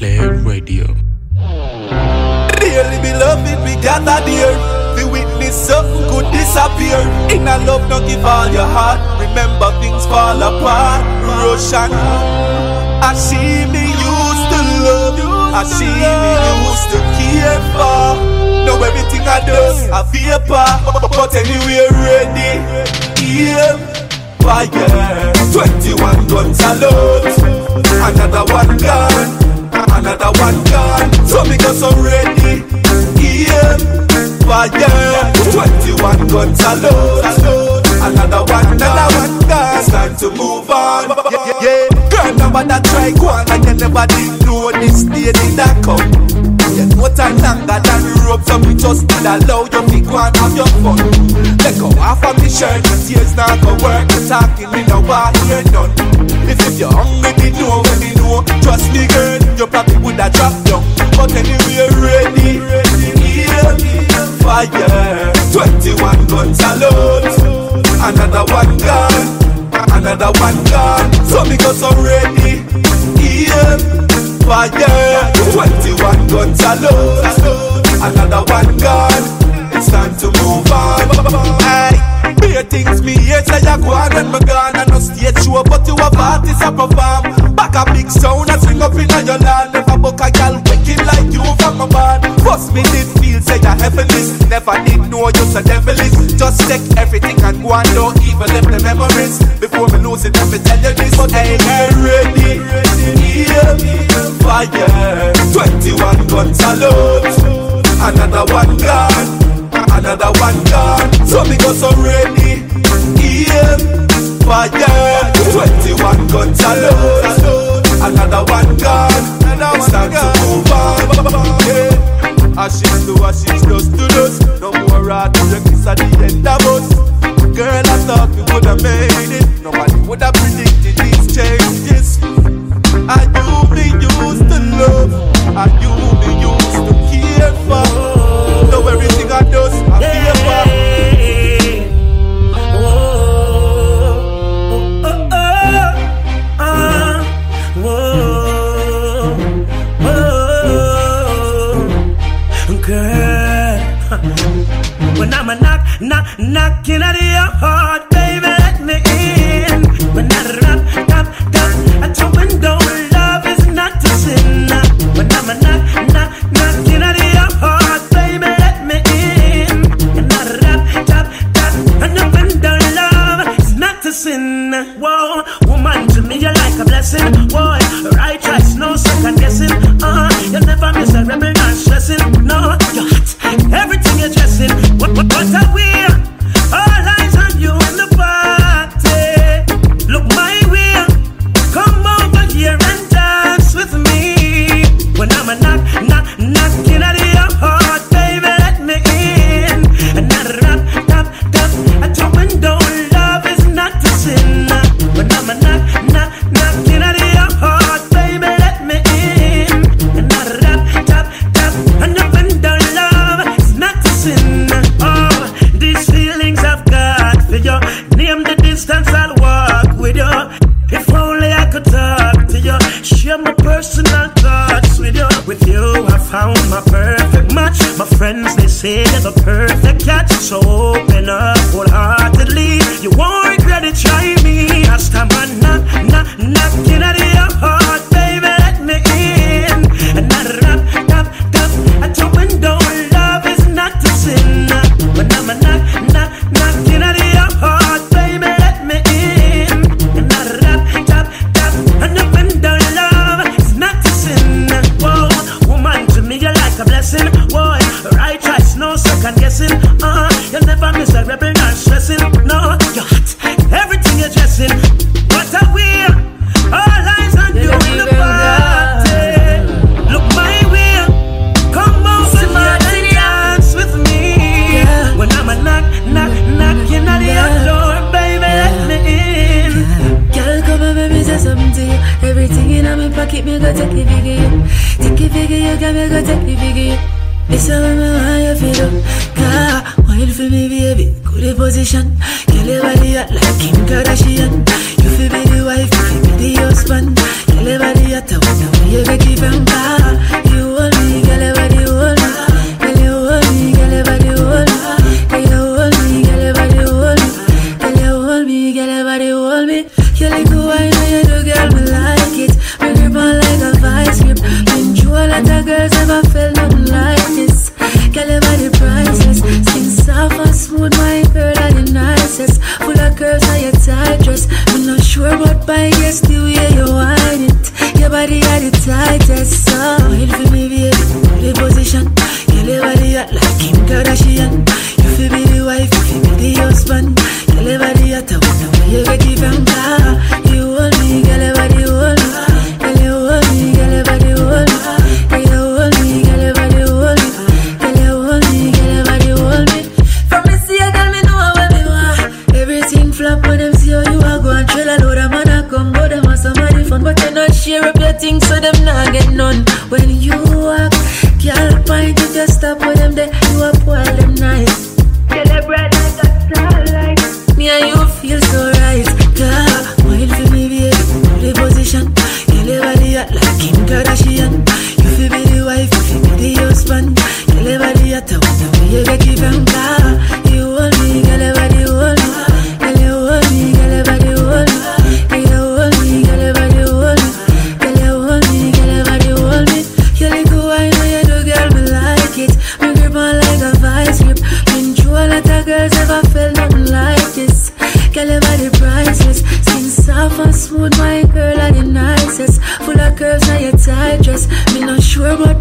Play Radio. Dearly beloved, we gather there. The witness something could disappear. In a love, not give all your heart. Remember things fall apart. Russian. I see me used to love. I see me used to care for. Know everything I do, I vapor. But anyway, ready. Yeah. Fire. 21 guns alone. Another one gone. Another one gone. So me go so ready. Yeah. Fire. 21 guns alone. Another one, another one gone. It's time to move on. Yeah, yeah. Girl, number that try go on like you never did know this day did that come. You know time longer than rope, so me just did allow you to go and have your fun. Let go off of me shirt, the tears not go work. You talking me now, I hear none. If, if you're hungry, they know when they know. Trust me, girl, you probably would have dropped down. But anyway, ready, yeah, fire. 21 guns alone. Another one gone, another one gone. So go so ready, yeah, fire. 21 guns alone. Another one gone. It's time to move on. Hey, be things me here say I go on when me gone. I no stage show, but you have artists I perform. Back a big sound and swing up in your land. Never book a gal wicked like you from my band. First me did feel say you heavenly. Never did know you're so devilish. Just take everything and go and do evil left the memories. Before me lose it, let me tell you this. But hey, get ready, yeah, fire. 21 guns alone. Another one gone, another one gone. So me go so ready, yeah, fire. 21 guns alone, another one gone. It's time to move on. Yeah. Ashes to ashes, dust to dust. No more rat to the kiss at the end of us. Girl, I thought we would have made it. Nobody would have predicted these changes.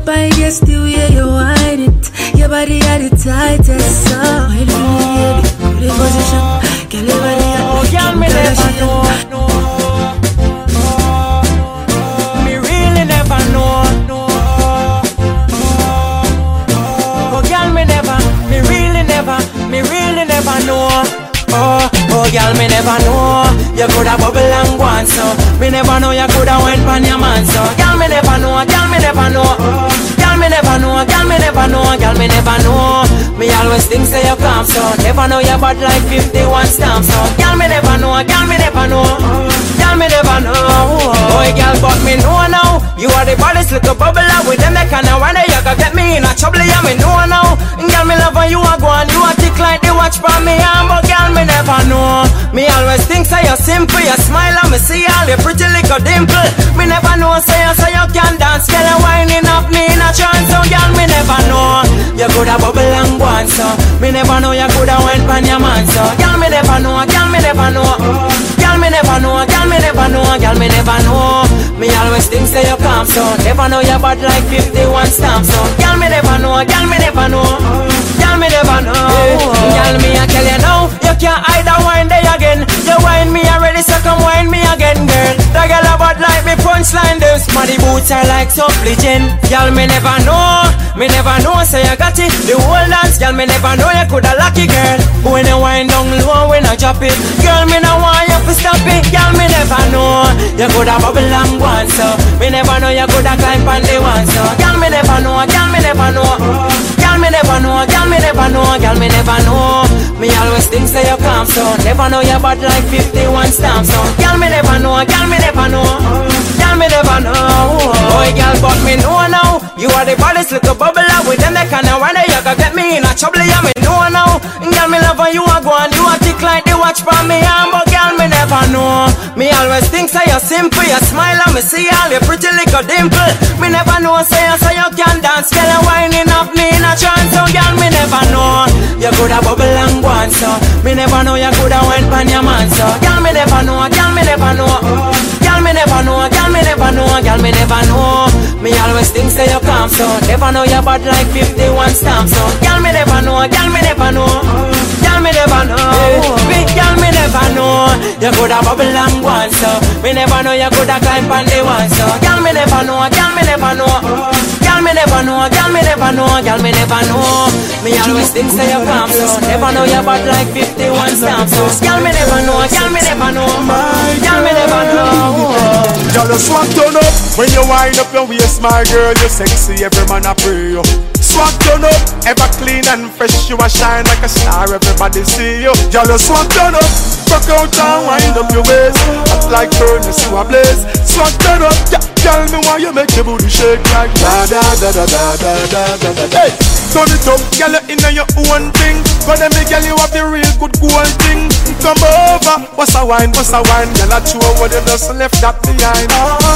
By guess the way you whine it. Your body are the tightest. So, wait for me, baby. The position. Girl, your body Oh, are girl, me never know. Me really never know. Oh, girl, me never, me really never, me really never know. Oh, oh, girl, me never know. You coulda bubble and go on, so me never know you coulda went pon your man, so girl, me never know, girl, me never know. Girl, me never know, girl, me never know, girl, me never know. Me always think say you calm, so never know you bad like 51 stamps, so girl, me never know, girl, me never know. Girl, me never know. Boy, girl, but me know now. You are the baddest little bubbler with them that kind of wonder you can get me in a trouble. Yeah, me know now. Girl, me love when you are gone. You are thick like the watch for me arm, but me never know. Me always think say you're simple. You smile and me see all your pretty little dimple. Me never know say you say you can dance. Girl, you winding up me in a trance. So girl, me never know. You coulda bubble and go so me never know you coulda went pan your man. So girl, me never know. Girl, me never know. Girl, me never know. Girl, me never know. Girl, me never know. Me always think say you calm, so never know you bad like 51 stamps. So girl, me never know. Girl, me never know. Girl, me never know. Girl, me I tell you now, can't hide that wine day again. You wine me already, so come wine me again, girl. The girl a bad like me punchline, them smarty boots are like supply gin. Girl, me never know. Me never know, say you got it. The whole dance, girl, me never know you coulda lucky, girl. When you wind down low, when I drop it, girl, me no want you to stop it. Girl, me never know. You coulda bubble and go so me never know you coulda climb on the one, so girl, me never know. Girl, me never know. Me never know. Girl, me never know. Girl, me never know. Me always think say you calm, so never know you bad like 51 stamps, so girl, me never know. Girl, me never know. Girl, me never know. Boy, girl, but me know now. You are the baddest little bubbler with them that kind of wonder you can get me in a trouble. Yeah, me know now. Girl, me love you are gone. You are thick like the watch from me Me always think say you're simple. You smile and me see all your pretty little dimple. Me never know say you say you can dance. Girl, you winding up me in a trance. So girl, me never know. You coulda bubble and go on, so me never know you coulda went pan your man. So girl, me never know. Girl, me never know. Girl, me never know. Girl, me never know. Girl, me never know. Me always think say you calm, so never know you bad like 51 stamps. So girl, me never know. Girl, me never know. Me never know. Big girl, me never know. You coulda bubble and go on, so me never know you coulda climb on the one. So girl, me never know. Girl, me never know. Girl, me never know. Girl, me never know. Girl, me never know. Me always think say you calm, so never know you bad like 51 stamps. So girl, me never know. Girl, me never know. Girl, me never know. Y'all just swag turn up when you wind up your waist, my girl. You're sexy, every man I pray you. Swag turn up, ever clean and fresh. You a shine like a star, everybody see you. Y'all swag turn up, rock out and wind up your waist. Hot like furnace, you a blaze. Swag turn up, yeah, tell me why you make your booty shake like da da da da da da da da da. Hey, turn it up, girl, you inna your own thing. But then me girl, you have the real good gold thing. Come over, what's a wine, what's a wine, girl, I show what you just left that behind.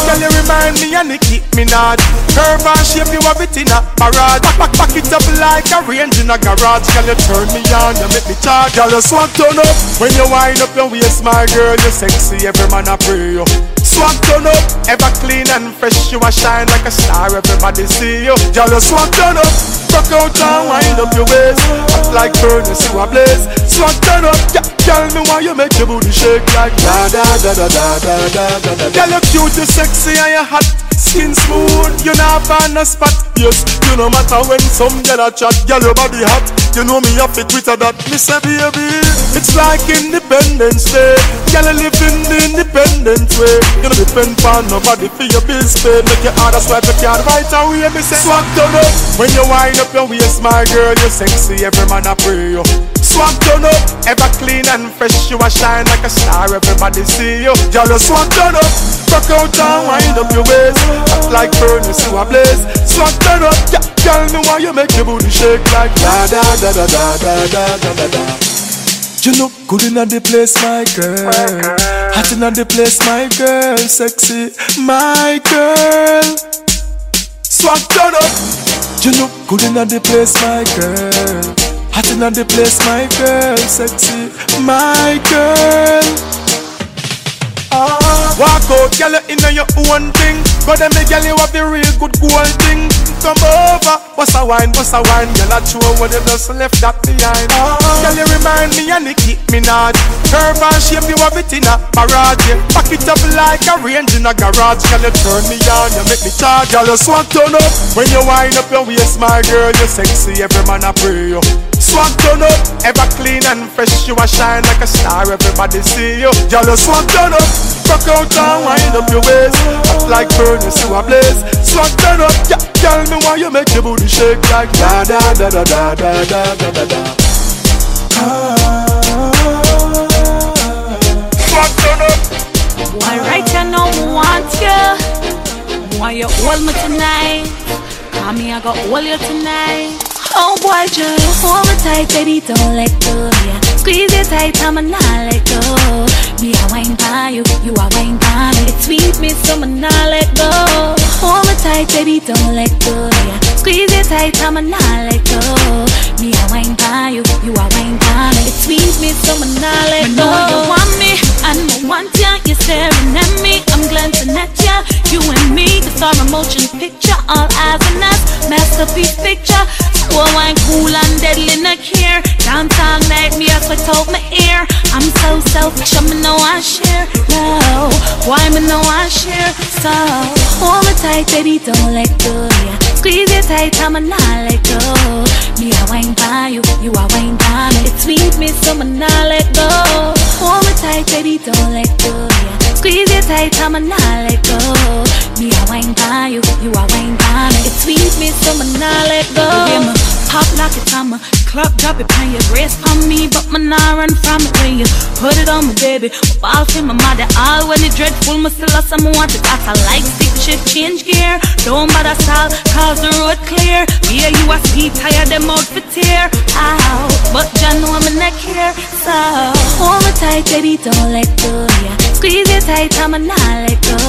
Girl, you remind me and keep me Minaj. Curve and shape, you have it in a parade. Back, back, back it up like a range in a garage. Girl, you turn me on, you make me charge. Girl, you swag turn up when you wind up your waist, my girl. You sexy, every man I pray you. Swag turn up, ever clean and fresh. You a shine like a star, everybody see you. Girl, you swag turn up. Rock out and wind up your waist. Act like furnace, you a blaze. Swag turn up, yeah. Tell me why you make your booty shake like da da da da da da da da da. Girl, you cute, you sexy and you hot. Skin smooth, you not find a spot. Yes, you no matter when some girl a chat. Girl, your body hot. You know me have to Twitter that. Me say baby, it's like Independence Day. Girl, you live in the independent way. You don't depend on nobody for your bills paid. Make your order swipe your card right away. Me say swag turn up when you wind up your waist, my girl. You sexy, every man a pray you. Swag turn up, ever clean and fresh. You a shine like a star. Everybody see you. Girl, you swag turn up. Rock out and wind up your waist. Act like furnace, you a blaze. Swag turn up, yeah. Tell me why you make your booty shake like da da da da da da da da da da. You look good in the place, my girl. Hot in the place, my girl. Sexy, my girl. Swag turn up. You look good in the place, my girl. Hot in the place, my girl. Sexy, my girl. Ah. Walk out, girl, you know your own thing. But them the girl, you have the real good gold thing. Come over, what's a wine, what's a wine? Girl, I throw when you just left that behind. Oh. Girl, you remind me and Nicki Minaj. Curve and shape, you have it in a barrage. Yeah. Pack it up like a range in a garage. Girl, you turn me on, you make me charge. Girl, you swag turn up when you wind up your waist, my girl. You sexy, every man I pray you. Swag turn up, ever clean and fresh. You a shine like a star, everybody see you. Girl, you swag turn up, rock out and wind up your waist. Act like furnace, you a blaze. Swag turn up, yeah. Tell me why you make your booty shake like da da da da da da da da da da. Turn up. Why right you know want you? Why you hold me tonight? Me, I got hold you tonight. Oh boy, just hold me tight, baby, don't let go. Yeah, squeeze you tight, I'ma not let go. Me a wine by you, you a wine by me. It sweet me, so I'ma not let go. Hold me tight, baby, don't let go. Yeah, squeeze you tight, I'ma not let go. Me a wine by you, you a wine by me. It sweet me, so I'ma not let go. know you want me, I want ya. You're staring at me, I'm glancing at ya. You and me, the star motion picture, all eyes on us, masterpiece picture. Slow wine, cool and deadly, no care. Dance all night, me a sweat out my ear. I'm so selfish, I'm know I share. No, why me know I share? So hold me tight, baby, don't let go. Yeah, squeeze it tight, I'ma not let go. Me I wine by you, you a wine by me. It sweet me, so I'ma not let go. Hold me tight, baby, don't bonito lectura squeeze it tight, I'ma not let go. Me a wine by you, you a wine by me. It sweet me, so I'ma not let go. Yeah, pop like it, I'm a club, drop it, pan your wrist on me, but my nah run from it when you put it on me, baby. Ball in my mother, all when it dreadful, my still some want it. I like stick shift, change gear. Don't bother stall, cause the road clear. Yeah, you a speed tired, them out for tear. Ow, but John know I'm in that care. So hold me tight, baby, don't let go. Yeah, squeeze it tight, I'ma not let go.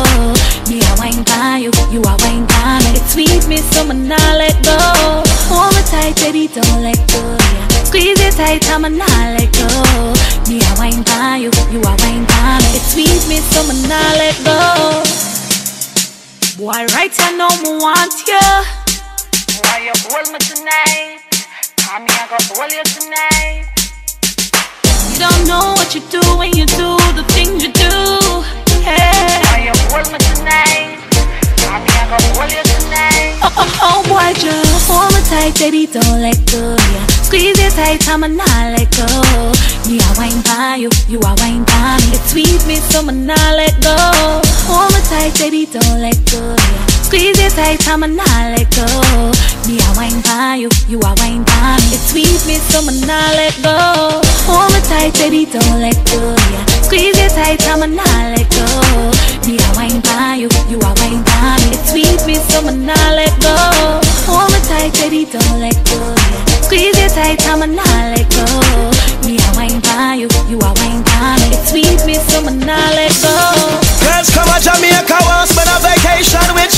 Me a wine by you, you a wine by me. It sweet me, so I'ma not let go. Hold me tight, baby, don't let go. Yeah, squeeze it tight, I'ma not let go. Me a wine by you, you a wine by me. It sweet me, so I'ma not let go. Boy, right, I know me want you. Why you hold me tonight? Me, I go hold you tonight. Don't know what you do when you do the things you do. Hey. Why you hold me tonight? Call me, I go hold you tonight. Oh, oh, oh, boy, just hold me tight, baby, don't let go. Yeah, squeeze it tight, I'ma not let go. Me I wine by you, you a wine by me. It sweet me, so I'ma not let go. Hold me tight, baby, don't let go. Yeah, squeeze it tight, I'ma not let go. Me a wine by you, you a wine by me. It sweet me, so I'ma not let go. Hold me tight, baby, don't let go. Yeah, squeeze it tight, I'ma not let go. Me a wine by you, you a wine by me. It sweet me, so I'ma not let go. Hold me tight, baby, don't let go. Yeah, squeeze it tight, I'ma not let go. Me a wine by you, you a wine by me. It sweet me, so I'ma not let go. Girls come to Jamaica once, spend a vacation with.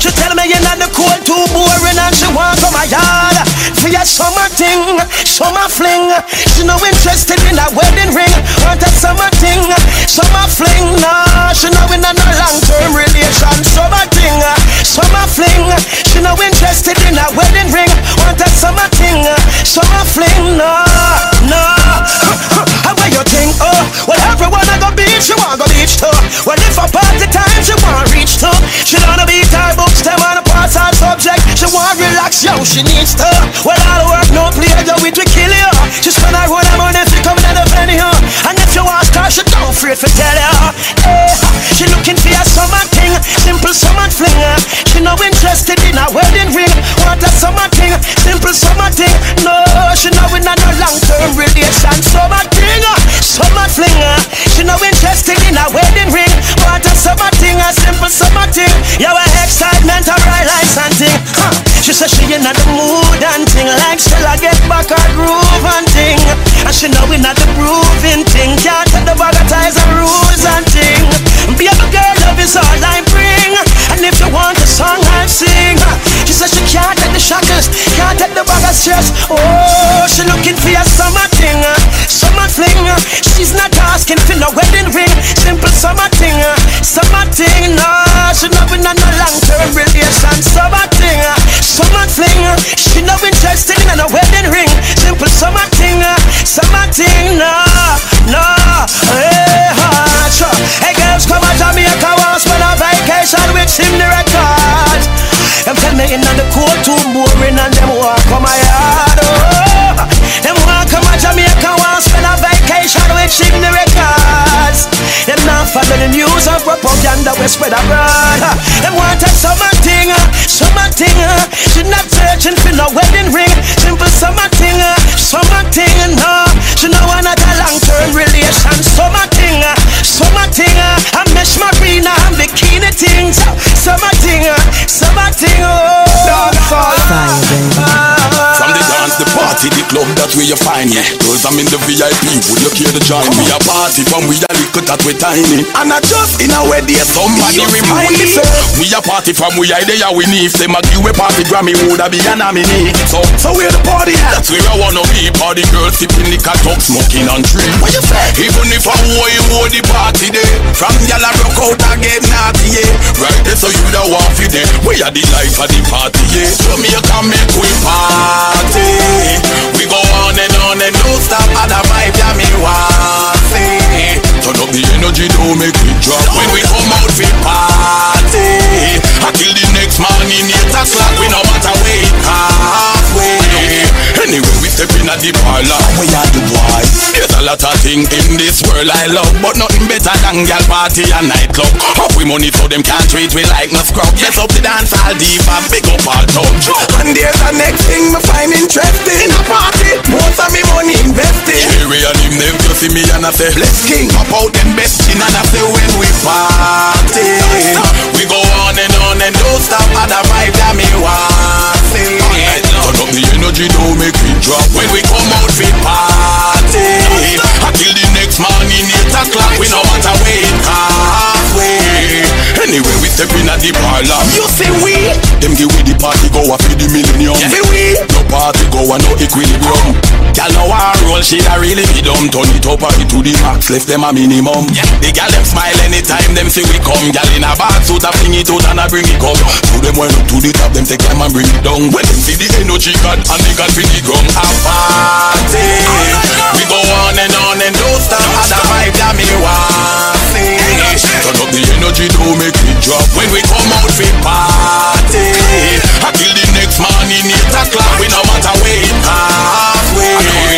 She tell me you're not the cold, too boring, and she want come my yard for your summer thing. summer fling. She no interested in a wedding ring. Want a summer thing, summer fling. Nah, she no in a Summer thing, uh, summer fling. Uh, she no interested in a wedding ring. Want a summer thing, a simple summer thing. Yeah, excitement, a right like something. Huh. She says she in the mood and thing like she'll get back her groove and thing. And she know we not the proving thing. Can't take the bag of ties and rules and thing. Baby girl, love is all I bring. And if you want a song, I'll sing. She says she can't take the shackles, can't take the bag of stress. Oh, Not in a wedding ring. Simple summer thing, uh, summer thing. No, no. Hey, ha, hey girls, come to Jamaica, want spend a vacation with Sim the records. Them tell me in the cold too boring and them walk on my yard. Oh, them walk come to Jamaica, want spend a vacation with Sim the records. Them not follow the news of propaganda we spread abroad. Them want a summer thing, uh, summer thing. Uh. She not searching for no wedding ring. Club, that's where you find yeah. Girls, I'm in the VIP, would you care to join me? A party from we a little that we tiny. And I just in a way there, somebody remind me say, We a party from we are there, we need them a give a party Grammy woulda be a nominee. So, so where the party at? That's where I wanna be. Party girls sipping liquor, talk, smoking and drink. What you say? Even if I wore you wore the party day, from y'all a rock out and get naughty, yeah. Right there, so you the want for there. We are the life of the party, yeah. Jamaica make we party. We go on and on and don't stop and the vibe that me want see. Turn up the energy, don't make it drop. When we come out we party. Until the next morning, 8 o'clock, we no matter where it halfway. Anyway, we step in at the parlor, we are the boy. There's a lot of things in this world I love, but nothing better than gal party and nightclub. Up we money so them can't treat we like no scrub. Yes, up the dance all deep and big up all touch. And there's the next thing me find interesting. In a party, most of me money invested. Sherry and him them just see me and I say, let's king. Pop out them best chin and I say when we party, we go on and on and don't stop at the vibe that me want up the energy, don't make it drop. When we come out we party, until the next morning 8 o'clock, we no matter where it halfway. Anyway, we step in at the parlor. You see we, them give we the party go a feed the millennium. Yeah. See we, no party go a no equilibrium. Gal know our roll, she a really be dumb. Turn it up and to the max, left them a minimum. Yeah. The gal them smile anytime them see we come. Gal in a bag suit a fling it out and a bring it come. To them went up to the top, them take time and bring it down. When them see the energy got and they got for the. A party, we go on and on and don't stop. At the vibe that me want. Turn up the energy, don't make it drop. When we come out we party, until the next morning 8 o'clock, we no matter where it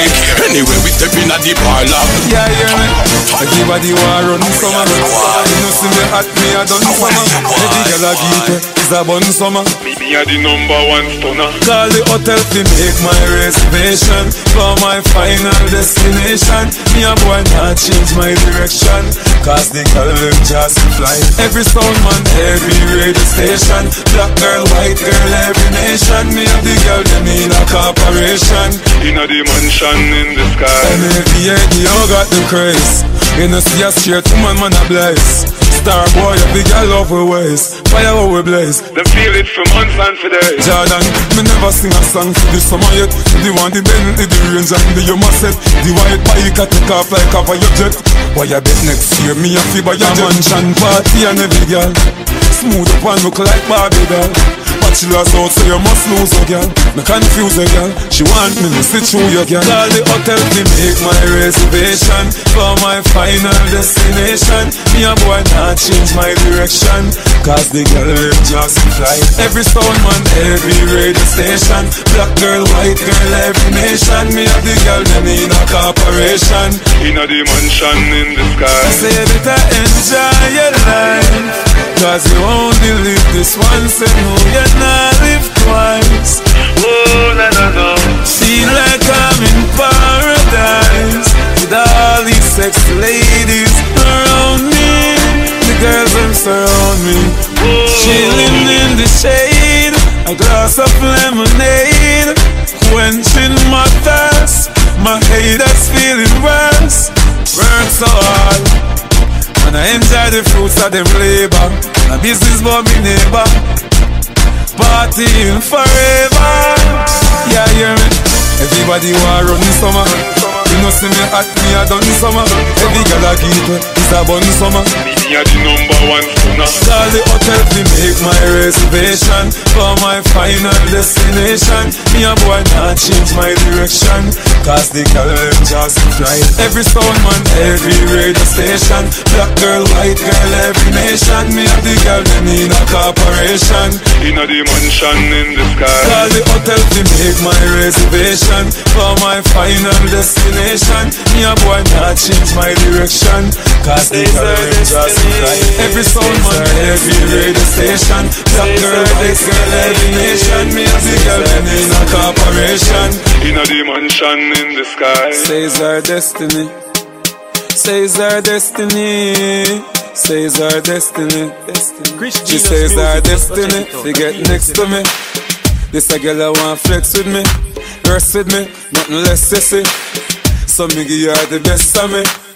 halfway. Anyway, we step in at the parlor. Yeah, yeah. I give her Everybody want run summer. You know see me hot, me a done summer. Every girl a geek, eh, is a bun summer. Me, me a the number one stunner. Call the hotel to make my reservation for my final destination. Me a boy not change my direction, cause the girl them just fly. Every sound man, every radio station. Black girl, white girl, every nation. Me and the girl them in a corporation. In a the mansion in the sky. MAVA, you got the craze. You know see a straight woman, man a bless. Star boy, every girl love we ways. Fire how we blaze. Them feel it for months and for days. Jordan, me never sing a song for the summer yet. The one the Bentley, the range and the Yuma set. The white bike I take off like cover your jet. Why you bet next year me a fee buy a mansion party and every girl smooth up and look like Barbie doll. Bachelor's out, so you must lose a girl. Me confuse a girl. She want me to sit through your girl. Call the hotel to make my reservation for my final destination. Me a boy not change my direction. Cause the girl left just fly. Every sound man, every radio station. Black girl, white girl, every nation. Me a the girl, them in a corporation. In a dimension in the sky. I say better enjoy your life. Cause you only live this once and know you not live twice. Oh, na na na. Feel like I'm in paradise with all these ladies around me. The girls surround me, chilling in the shade. A glass of lemonade, quenching my thirst. My haters feeling worse. Work so hard, and I enjoy the fruits of them labor. My business but me neighbor, partying forever. Yeah, hear me. Everybody want run summer. You know see me at me a done summer. Every girl a give it is a bun summer. Me a the number one stunner. Call the hotel to make my reservation for my final destination. Me a boy not change my direction, cause the girl them just fly. Every sound man, every radio station, black girl, white girl, every nation. Me a the girl them in a corporation. In a dimension in the sky. Call the hotel to make my reservation for my final destination. Me a boy not change my direction, cause the girl just fly. Every sound man, every radio station, black girl, white girl, every nation. Me a the girl them in a corporation. In a dimension in the sky. Says our destiny. Says our destiny. Says our destiny. She says our destiny. She get next to me. This a girl I want flex with me. Rest with me. Nothing less sissy. So me give her the best of me.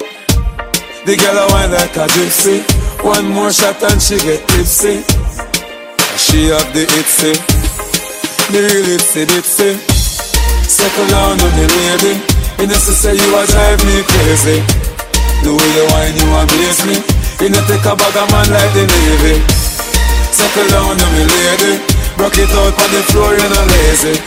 The girl I want like a gypsy. One more shot and she get tipsy. She have the itsy. The real itsy bitsy. Second down on the lady. You know, say you a drive me crazy. The way you whine, you amaze me. You know, take a bag of man like the Navy. Second down on me lady. Rock it out on the floor, you know, lazy.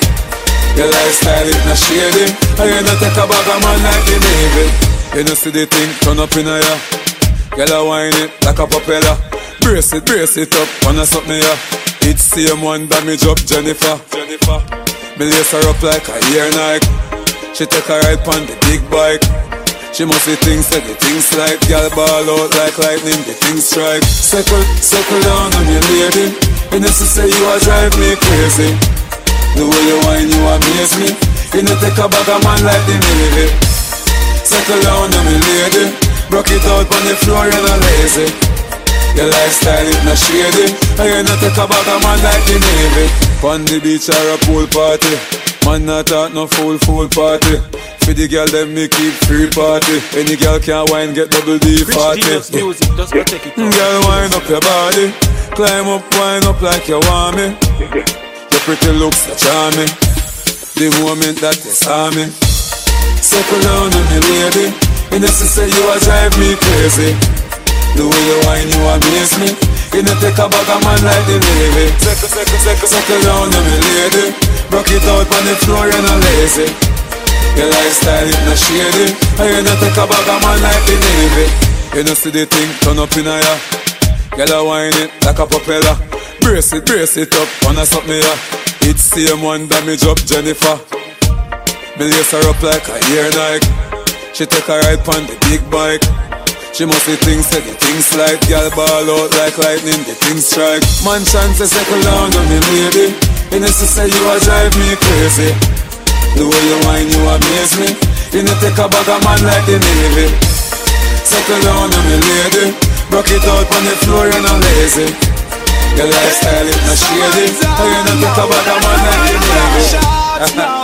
Your lifestyle is not shady. And you know, take a bag of man like the Navy. You know, see the thing turn up in a ya. Girl, I whine it like a propeller. Brace it, brace it up, wanna something ya. It's same one damage up, Jennifer. Jennifer. Me lace her up like a Air Nike. She take a ride on the big bike. She must see things that the things like Girl ball out like lightning, the things strike Circle, circle down on your lady You know say you are drive me crazy The way you whine, you amaze me You know take a bag of man like the Navy Circle down on me lady Broke it out on the floor, you're not lazy. Your lifestyle is not shady. And you not take a bag of man like the Navy. On the beach or a pool party. Man not talk no fool fool party. For the girl them me keep free party. Any girl can wine get double D party mm, Girl wind up your body. Climb up, wind up like you want me. Your pretty looks are charming. The moment that you saw me Circle down on me lady she say you a drive me crazy. The way you whine, you amaze me. You know take a bag of man like the Navy. Circle, circle, circle, circle down on me lady. Rock it out on the floor, you're not lazy. Your lifestyle is not shady. And you know take a bag of man like the Navy. You know see the thing turn up in a ya. Girl I whine it like a propeller. Brace it, brace it up, wanna something ya. It's same one damage up Jennifer Me lace her up like a Air Nike. She take a ride on the big bike. She must see things, say the things like. Girl ball out like lightning, the things strike. Man chance to settle down on me lady know she say you a drive me crazy. The way you whine, you amaze me. You know take a bag of man like the Navy. Settle down on me lady. Rock it out on the floor, you're not lazy. Your lifestyle is not shady. You know take a bag of man like the Navy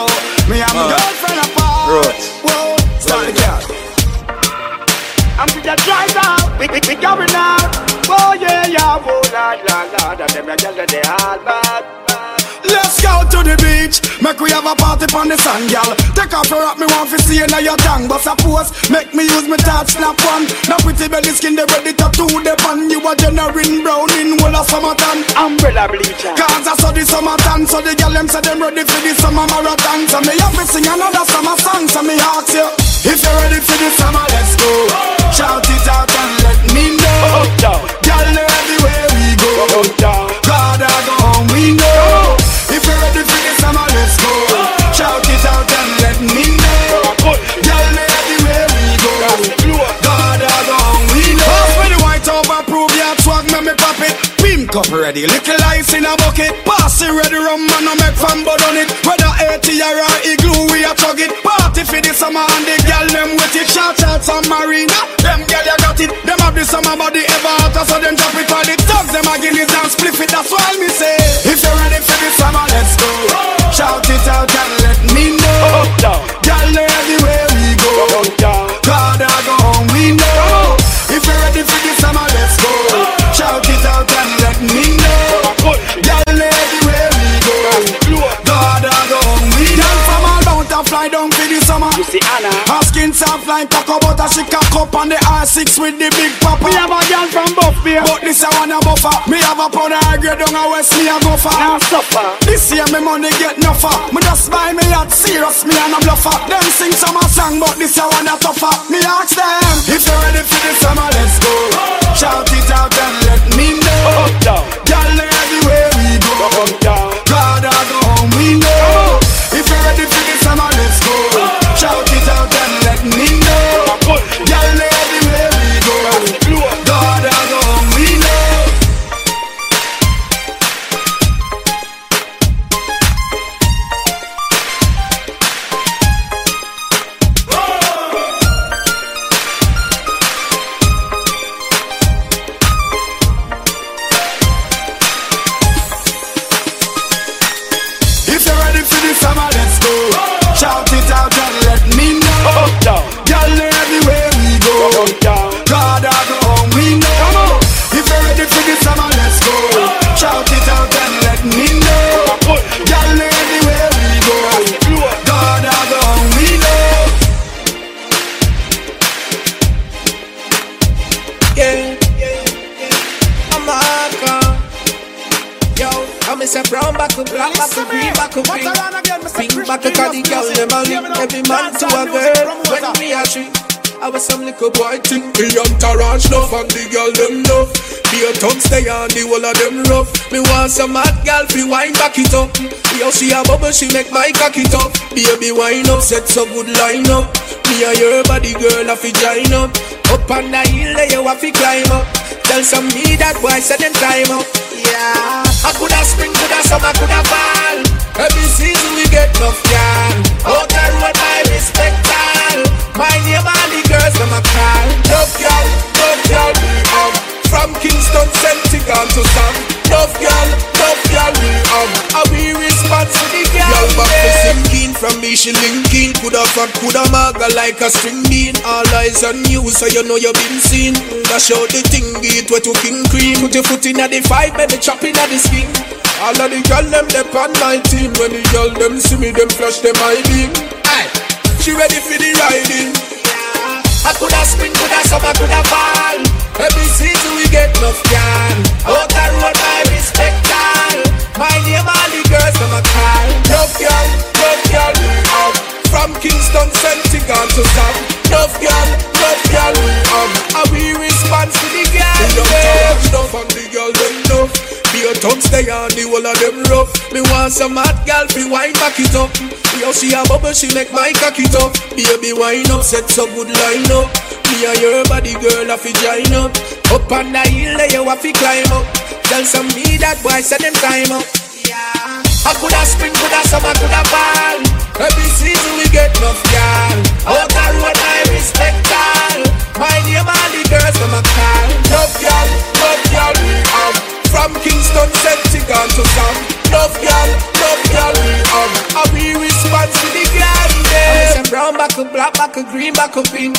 Me and my uh, girlfriend apart. Right. Whoa, start the car. I'm with the driver, we we we going out. Oh yeah yeah, oh la la la, that them a girl that they all bad. Go to the beach, make we have a party on the sun, gal. Take off your rock, me want to see in your tongue. But suppose, make me use my touch, snap one. Now pretty belly skin, they ready to do the pan. You a generating brown in all of summertime. Umbrella bleacher. Cause I saw the summertime, so the gal them say them ready for the summer marathon. So me have to sing another summer song, so me ask you. If you're ready for the summer, let's go. Shout it out and let me know. Oh, oh, oh. Gal, everywhere we go. God, I go home, we know. If you're ready for the summer, let's go. Shout it out and let me know. Girl, cup ready, little ice in a bucket. Pass it ready, rum man, I make fun but on it. Whether 80 or igloo, we a chug it. Party for the summer and the girl them with it. Shout out some marina, them girl you got it. Them have the summer body ever hotter, so them drop it on the thugs. Them a guineas and split it, that's why me say. If you're ready for the summer, let's go. Shout it out and let me know. Girl, everywhere we go. God, I go home, we know. If you're ready for the summer, let's go. We go. God, I we know. Girl from all bout to fly down for the summer. You see Anna. Soft like cocoa butter, she cock up on the R6 with the big papa. We have a girl from Buff. But this I wanna buffer. Me have a pound of grade down a west, me a go for. Now suffer. This year me money get no for. Me just buy me yacht serious, me and a bluffer. Them sing some a song, but this I wanna tougher. Me ask them if you're ready for the summer, let's go. Shout it out and let me know. Girl, everywhere we go. God, I go home, we know. If you're ready for the summer, let's go. Cause the girl them a link every man to a girl. When me a tree, I was some little boy thing. Me entourage enough and the girl them love Be a tongue stay on the whole of them rough Me want some hot girl fi wine back it up. Yo, she a bubble, she make my cock it up. Baby, wine up, set so good line up. Me and your body girl a fi join up. Up on the hill, there you a fi climb up. Tell some me that boy said them climb up. Yeah, I coulda spring, coulda summer, coulda fall. Every season we get enough girl. Out the road I respect all. My name all the girls them a call. Love girl, love girl we um. From Kingston, Celtic on to Sam. Love girl, love girl we um. And we respond to the girl. Girl back to sinking from me she linking Coulda fat, coulda maga like a string bean All eyes on you so you know you been seen Dash out the thing, it wet to king cream Put your foot in at the five, baby, chop in at the skin. All of the girl them they on my team When the girl them see me them flash them eye beam Aye. She ready for the riding I coulda spring, coulda summer, coulda fall. Every season we get enough girl. Out the road I respect all. My name all the girls them a call. Love girl, love girl we um From Kingston, Celtic on to Sam Love girl, love girl we um And we respond to the girl. young yeah. touch and the girl them love Be a tongue stay on the whole of them rough Me want some hot girl fi wine back it up. Yo, she a bubble, she make my cock it up. Baby, wine up, set so good line up. Me and your body girl a fi join up. Up on the hill, there you a fi climb up. Tell some me that boy said them time up. Yeah. I coulda spring, coulda summer, coulda fall. Every season we get enough girl. Out the road I respect all. My name all the girls them a call. Love girl, love girl we um From Kingston, Celtic on to Sam Love girl, love girl we um And we respond to the girl, yeah. Brown back up, black back up, green back up, pink.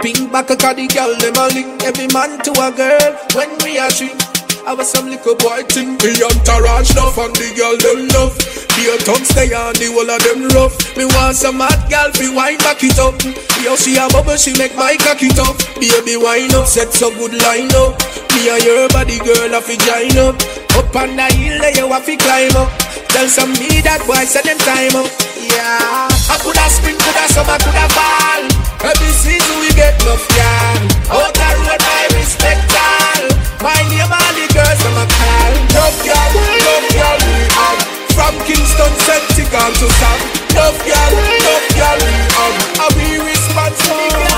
Pink back cause the girl them a link every man to a girl when we a tree. I was some little boy thing Me entourage enough and the girl them love. Be a tongue stay on the whole of them rough. Me want some hot girl fi wine back it up. Yo she a bubble she make my cocky tough Baby wine up set so good line up. Me and your body girl a fi join up. Up on the hill there you a fi climb up. Tell some me that boy say them time up. Yeah. I coulda spin coulda summer coulda fall. Every season we get enough girl Out the road I respect all My name all the girls them a call Love girl, love girl we have From Kingston, St. To Sam Love girl, love girl we have And we responsible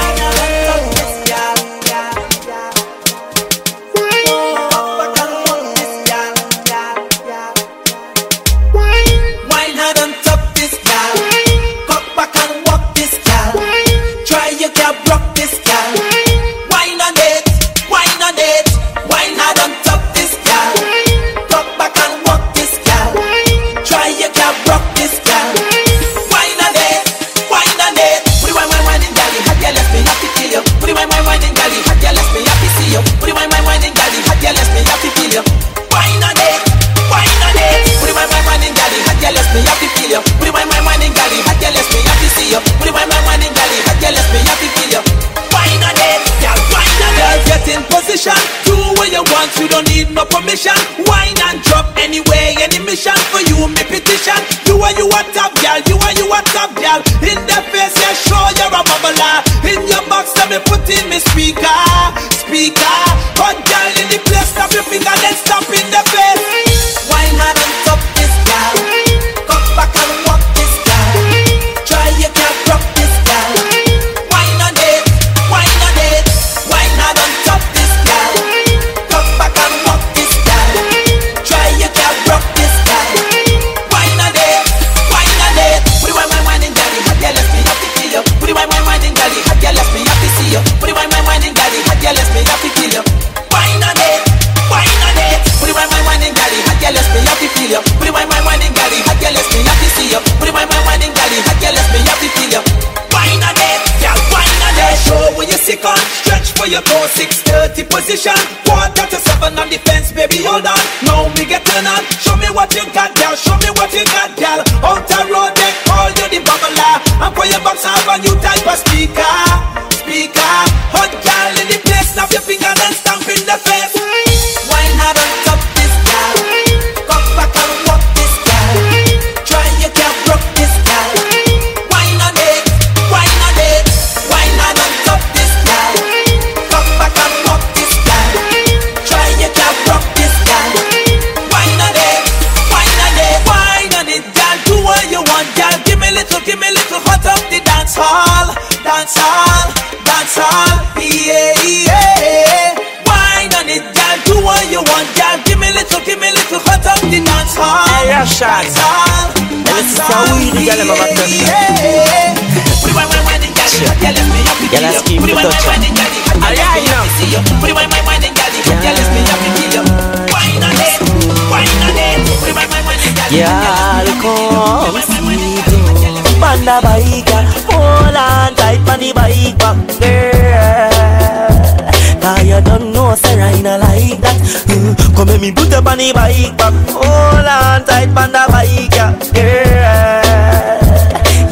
on the bike back, hold on tight on the bike, yeah, girl.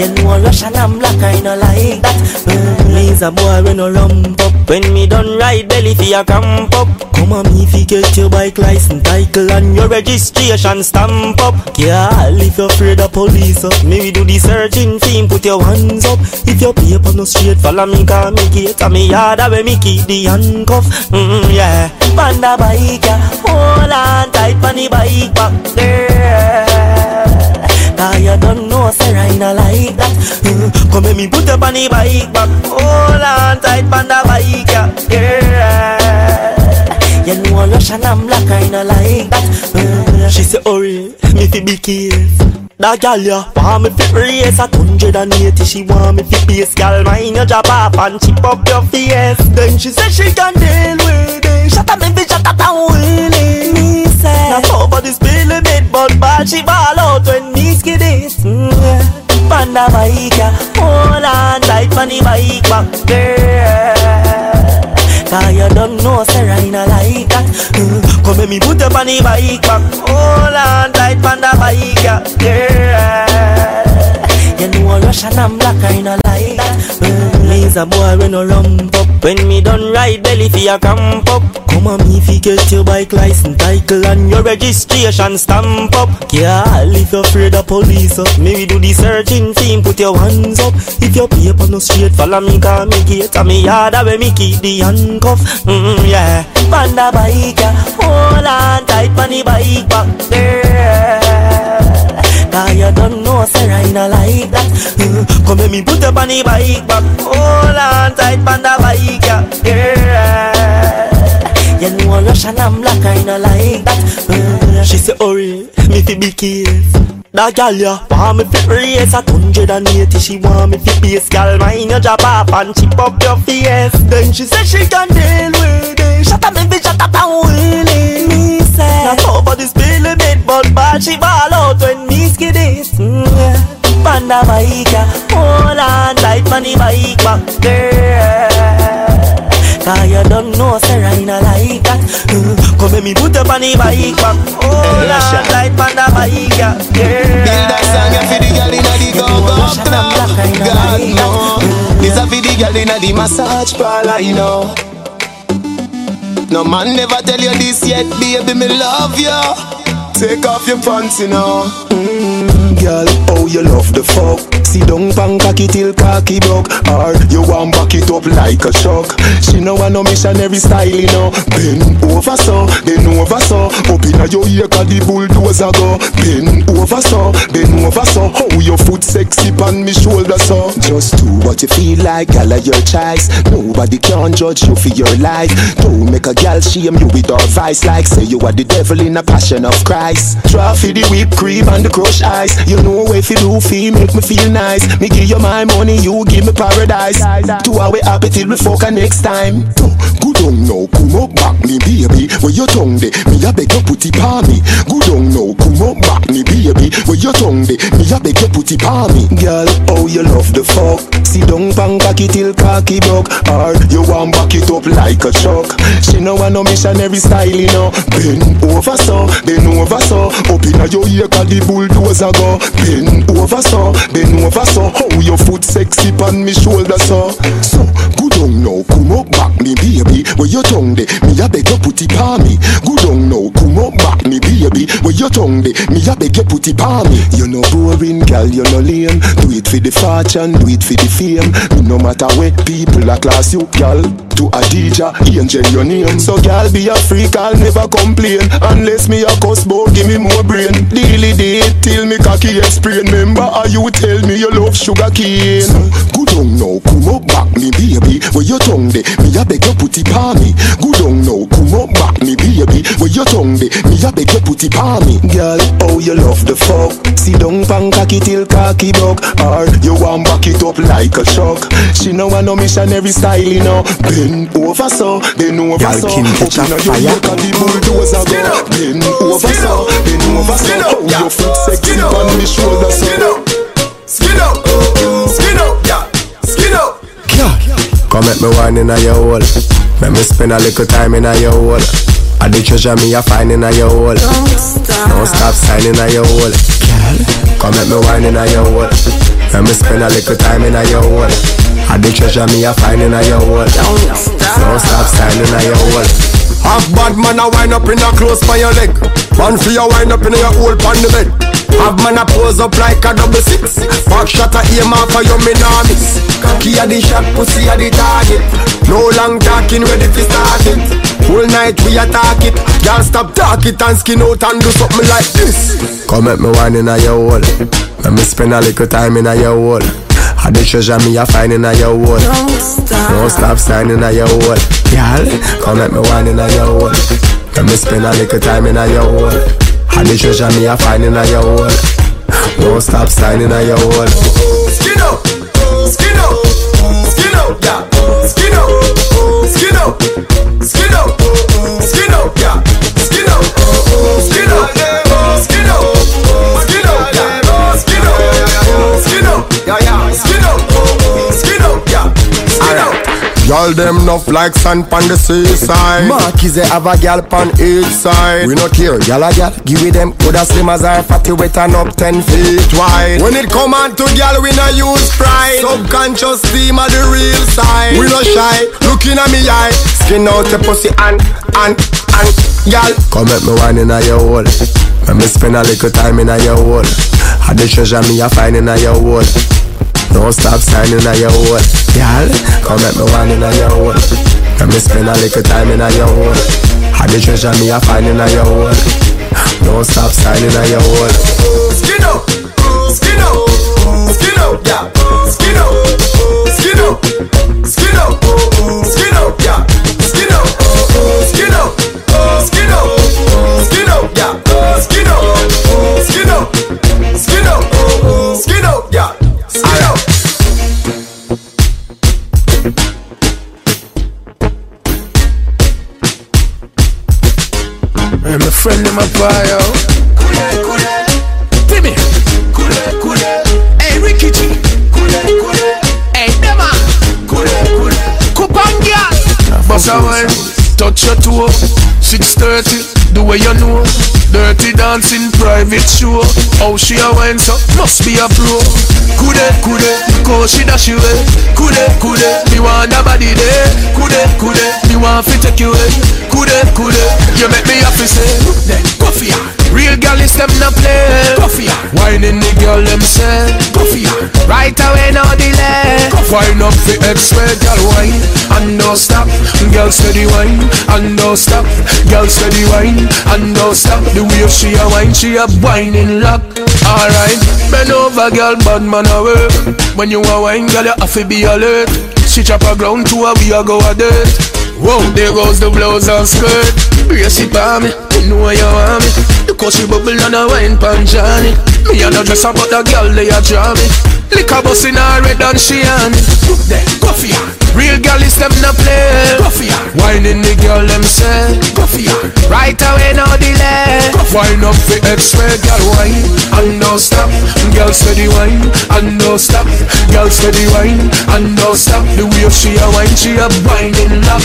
You know Russian and black, I no like that. Mm, Me's a boy when no rump up. When me done ride belly for your camp up. Come me fi get your bike license title and your registration stamp up. Girl, if you're afraid of police up, me we do the searching theme. Put your hands up. If your paper no straight, follow me cause me gate and me yard where me keep the handcuff. Mm, yeah, panda bike, yeah. hold on tight the bike back, girl. Cause you don't know, say I not like that. Come let me put up on the bike back Hold on tight on the bike, yeah Girl You know Russian and black, not like that. Mm. She say, hurry, me fi be careful. That gal ya want me fi race at 180 She want me fi pace. Gal mind you job off and chip up your face. Then she say she can deal with it. Shut up me fi shut up and it. Me say Not over the speed limit But bad she ball out when me skid it mm, yeah. Panda bike ya Hold on tight on the bike back Girl Cause you don't know, Sarah, I not like that. Uh, come let me put up on the bike back. Hold on tight on the bike, yeah. Girl. You a Russian and black, I not like that. Uh, me's a boy when no rump up. When me done ride belly for your camp up. Come on me if you get your bike license title and your registration stamp up. Girl, if you're afraid of police up, maybe do the searching thing, put your hands up. If your paper no straight, follow me, call me gate. And me yard where me keep the handcuff. Mm, yeah, the bike, yeah. Hold on tight on the bike back there. Cause you don't know, Sarah, I not like that. Uh, Come let me put up on the bike back Hold on tight on the bike, yeah. Girl You know Russian and black, I not like that. Uh, She say, hurry, me fi be careful. That gal ya want me fi race at hundred and eighty. She want me fi base gal Mind your drop off and chip up your face. Then she say she can deal with it Shut up baby, shut up and wheel Me say. Not over the speed limit But bad she ball out when me skid it. Mm, yeah. Panda bike ya Hold on tight on the bike back Girl. Cause you don't know, Sarah, I not like that. Uh, Come let me put up on the bike back Hold on tight on the bike, yeah. Build that song and for the girl inna the go-go club God no. This a for the girl inna the massage parlor, you know No man never tell you this yet, baby, me love you Take off your pants, you know. Mm, Girl, oh you love the fuck Sit down pan cocky till cocky broke. Or you want back it up like a truck. She know want no missionary style, you know. Bend over so, bend over so. Up inna your ear cause the bulldozer go. Bend over so, bend over so. How your foot sexy pan me shoulder so. Just do what you feel like, gal of your choice. Nobody can judge you for your life. Don't make a gal shame you with advice Like say you are the devil in a passion of Christ. Try for the whipped cream and the crushed ice. You know if you do feel make me feel nice Me give you my money, you give me paradise. Two hour happy till we fuck next time. Good on now, come up back me baby. Where your tongue de, me a beg you put it on me. Good on now, come up back me baby. Where your tongue de, me a beg you put it on me. Girl, oh you love the fuck? Sit down pan cocky till cocky buck Or you want back it up like a truck? She know want no missionary style, you know. Bend over so, bend over so. Up inna your ear cause the bulldozer go. Bend over so, bend over so How your foot sexy pan me shoulder so. So, good on now, come up back me baby. Where your tongue de, me a beg you put it on me. Good on now, come up back me baby. Where your tongue de, me a beg you put it on me. You no boring girl, you no lame. Do it for the fortune, do it for the fame. Me no matter what people a class you girl To a DJ, angel your name. So girl be a freak, I'll never complain. Unless me a cuss bout, give me more brain. Daily date till me cocky explain. Remember how you tell me you love sugar cane. Good on now, come up back me baby. Where your tongue de, me a beg you put it on me. Good on now, come up back me baby. Where your tongue de, me a beg you put it on me. Girl, oh you love the fuck? Sit down pan cocky till cocky buck Or you want back it up like a shock. She know I no missionary style, you know Bend over so, bend over Girl, so. Kim catch Up a inna your fire. neck and the bulldozer go. Bend over so, bend over so. How your foot sexy on me shoulder so. Skin up, skin up, yeah, skin up. Come make me wine in a your hole. Make me spend a little time in a your hole I the treasure me a find in a your hole Don't stop Don't stop signing a your hole Girl, come make me wine in a your hole Make me spend a little time in a your hole I the treasure me a find in a your hole Don't stop Don't stop signing a your hole Half bad man a wind up in a close by your leg. Man for your wind up in your hole on the bed. Have man a pose up like a double six. Back shot a aim off for your miss. Cocky a the shot, pussy a the target. No long talking, ready for start it. Whole night we attack it. Girl stop talk it and skin out and do something like this. Come make me wine in a your hole. Let me spend a little time in a your hole. I the treasure me a find in a your hole. Don't stop Don't stop signing a your hole. Girl, come make me wine in a your hole. Make me spend a little time in a your hole. I the treasure me a find in a your hole. Don't stop signing a your hole. Skin up, skin up, skin up, yeah, skin up, skin up, Girl, them enough like sand on the seaside. Marquis they have a gal on each side. We not care, gal a gal. Give it them good as slim as our fatty wet and up ten feet wide. When it come on to gal, we not use pride. Subconscious steam of the real side. We not shy, looking at me eye. Skin out the pussy and and and gal. Come at me wine in a your hole. Let me spend a little time in a your hole. Had the treasure me a find in a your hole. Don't stop signing at your hole Y'all, come at me one in a your hole Let me spend a little time in a your hole Had the treasure me a find in a your hole Don't stop signing at your hole Skin up, skin up, skin up, yeah friend of my bio. Timmy. Hey, Ricky G. Hey, Dema. Kupanga. Boss a wine. Touch your toe. 630. The way you know. Dirty dancing private show. Oh, How she a wine so must be a pro. Kude kude, cause she dash away. Kude kude, me want a body there. Kude kude, me want fi take you away. Kude kude, you make me happy say. Then go for ya. Real girl is them no play. For ya. Whining the girl them say. For ya. Right away no delay. Wine up the X-ray, girl wine and no stop. Girl steady wine and no stop. Girl steady wine and no stop. The way she a wine, she a whining lock. Alright, bend over, girl, bad man a work. When you a wine, girl, you have to be alert. She chop a ground to a we a go a dirt. Whoa, there goes the blouse and skirt. Brace it by me, you know you want me. How she bubble and a wine pan Johnny. Me and a dress up, but the girl they a draw me. Lick a bus in her red and she on it. Look there, go. Real girl is them no play. Go for ya. Whining the girl them say. Go for. Right away no delay. Wine up the X-ray, girl wine and no stop. Girl steady wine and no stop. Girl steady wine and no stop. The way she a wine, she a whining lock.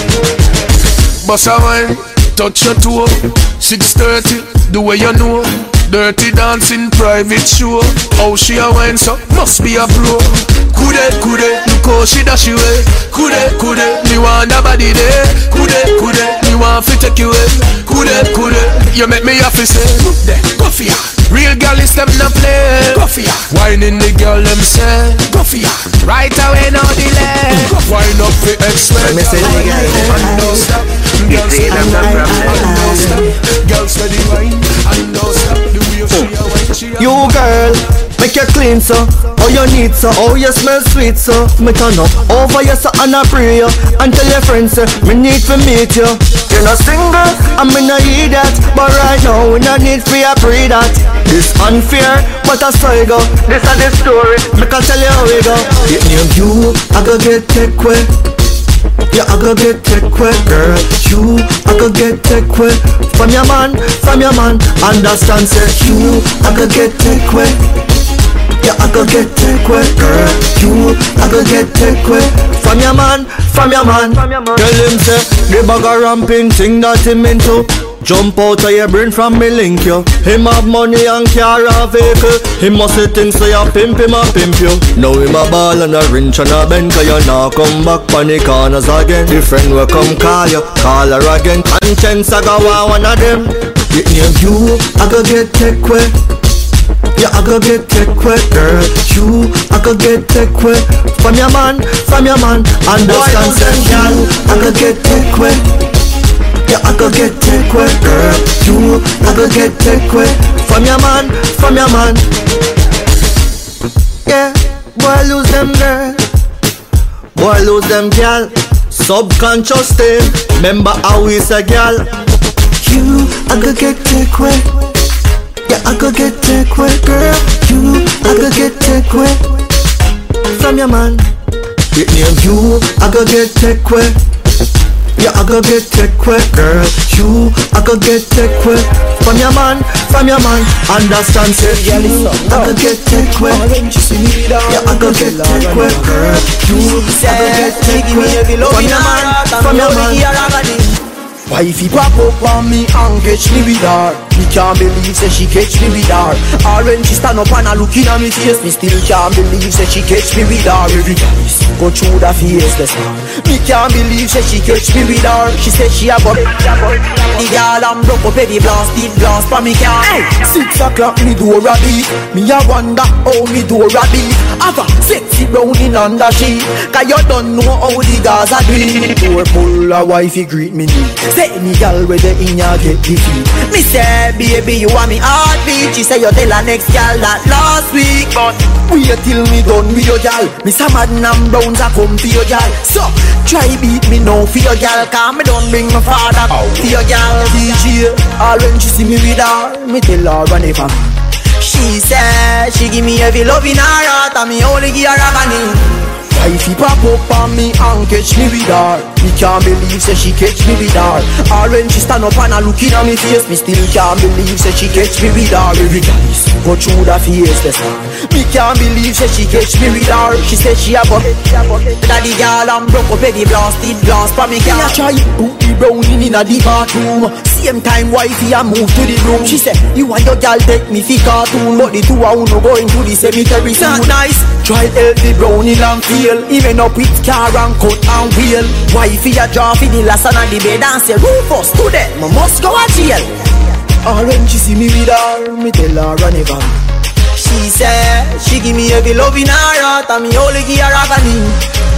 Boss a wine, touch your toe. 630, the way you know. Dirty dancing private show. How she a wine so must be a pro. Kude kude, look how she dash you away. Kude kude, me want a body there. Kude kude, me want fi take you away. Kude kude, you make me happy say. Look there, go for ya. Real girl is them no play. Go for ya. Whining the girl them say. Go for ya. Right away no delay. Wine up the X-ray. Me say girl and no stop. Girls steady wine and no stop. Girls steady wine and no stop. The way she a wine, she a You girl, make you clean so Oh you need so, oh you smell sweet so Me turn up. Over you so and I pray you And tell your friends say, me need to meet you You're not single, and me not hear that. But right now we not need for you pray that. This unfair, but I saw you go. This is the story, me can tell you how we go. It name you, I go get take away yeah, I go get take away, girl. You, I go get away from your man, from your man. Understand, say you, I go get take away. Yeah, I go get take away, girl. You, I go get take away from your man, from your man. Tell him say the bag of ramping thing that him into. Jump out of your brain from me link you Him have money and car and vehicle. Him must say things so you pimp him a pimp you Now him a ball and a wrench and a bend Cause you now come back on the corners again. The friend will come call you, call her again. Conscience I go want one of them. It name you, I go get take away yeah, I go get take away, girl. You, I go get take away from your man, from your man. Understand, say, you, I go get take away. Yeah, I go get take away, girl. You, I go get take away from your man, from your man. Yeah, boy lose them girl, boy lose them girl. Subconscious thing, remember how we say girl. You, I go get take away. Yeah, I go get take away, girl. You, I go get take away from your man. It name you, I go get take away. Yeah, I go get take quick, girl. You, I go get take quick. From your man, from your man. Understand, say you, I go get take quick. Yeah, I go get take quick, girl. You, I go get take quick. From your man, from your man. Wifey pop up on me and catch me with her. Me can't believe say she catch me with her. Or when she stand up and a looking at me face. Me still can't believe say she catch me with her. Every guys go through the face the star Me can't believe say she catch me with her. She said she a got The girl I'm broke up heavy blast Deep blast for me car. Hey. Six o'clock me door a beat Me a wonder how me door a beat Have a sexy brown in under she Cause you don't know how the girls a do Door pull a wifey greet me Say any girl where the in ya get defeat Me say baby you want me heartbeat She say you tell her next girl that last week. But wait till me done with your girl Me some Madden and Browns a come for your girl So try beat me now for your girl Cause me don't bring my father for your girl DJ All when she see me with her Me tell her run it She say she give me every love in her heart And me only give her agony Wifey pop up on me and catch me with her. Me can't believe say she catch me with her. Or when she stand up and a looking at me face. Me still can't believe say she catch me with her. Every guys go through the face the star Me can't believe say she catch me with her. She said she a go Daddy girl I'm broke up heavy blast It blast for me Me a try put the browning in a the bathroom. Same time wifey I move to the room. She said you and your girl take me fi cartoon. But the two a uno going to the cemetery soon. Not nice. Try help the browning and feel Even up with car and cut and wheel. Wifey a draw fi the last and the bed And say Rufus to them I must go a jail. All when she see me with her Me tell her run it She say she give me every love in her heart And me only give her agony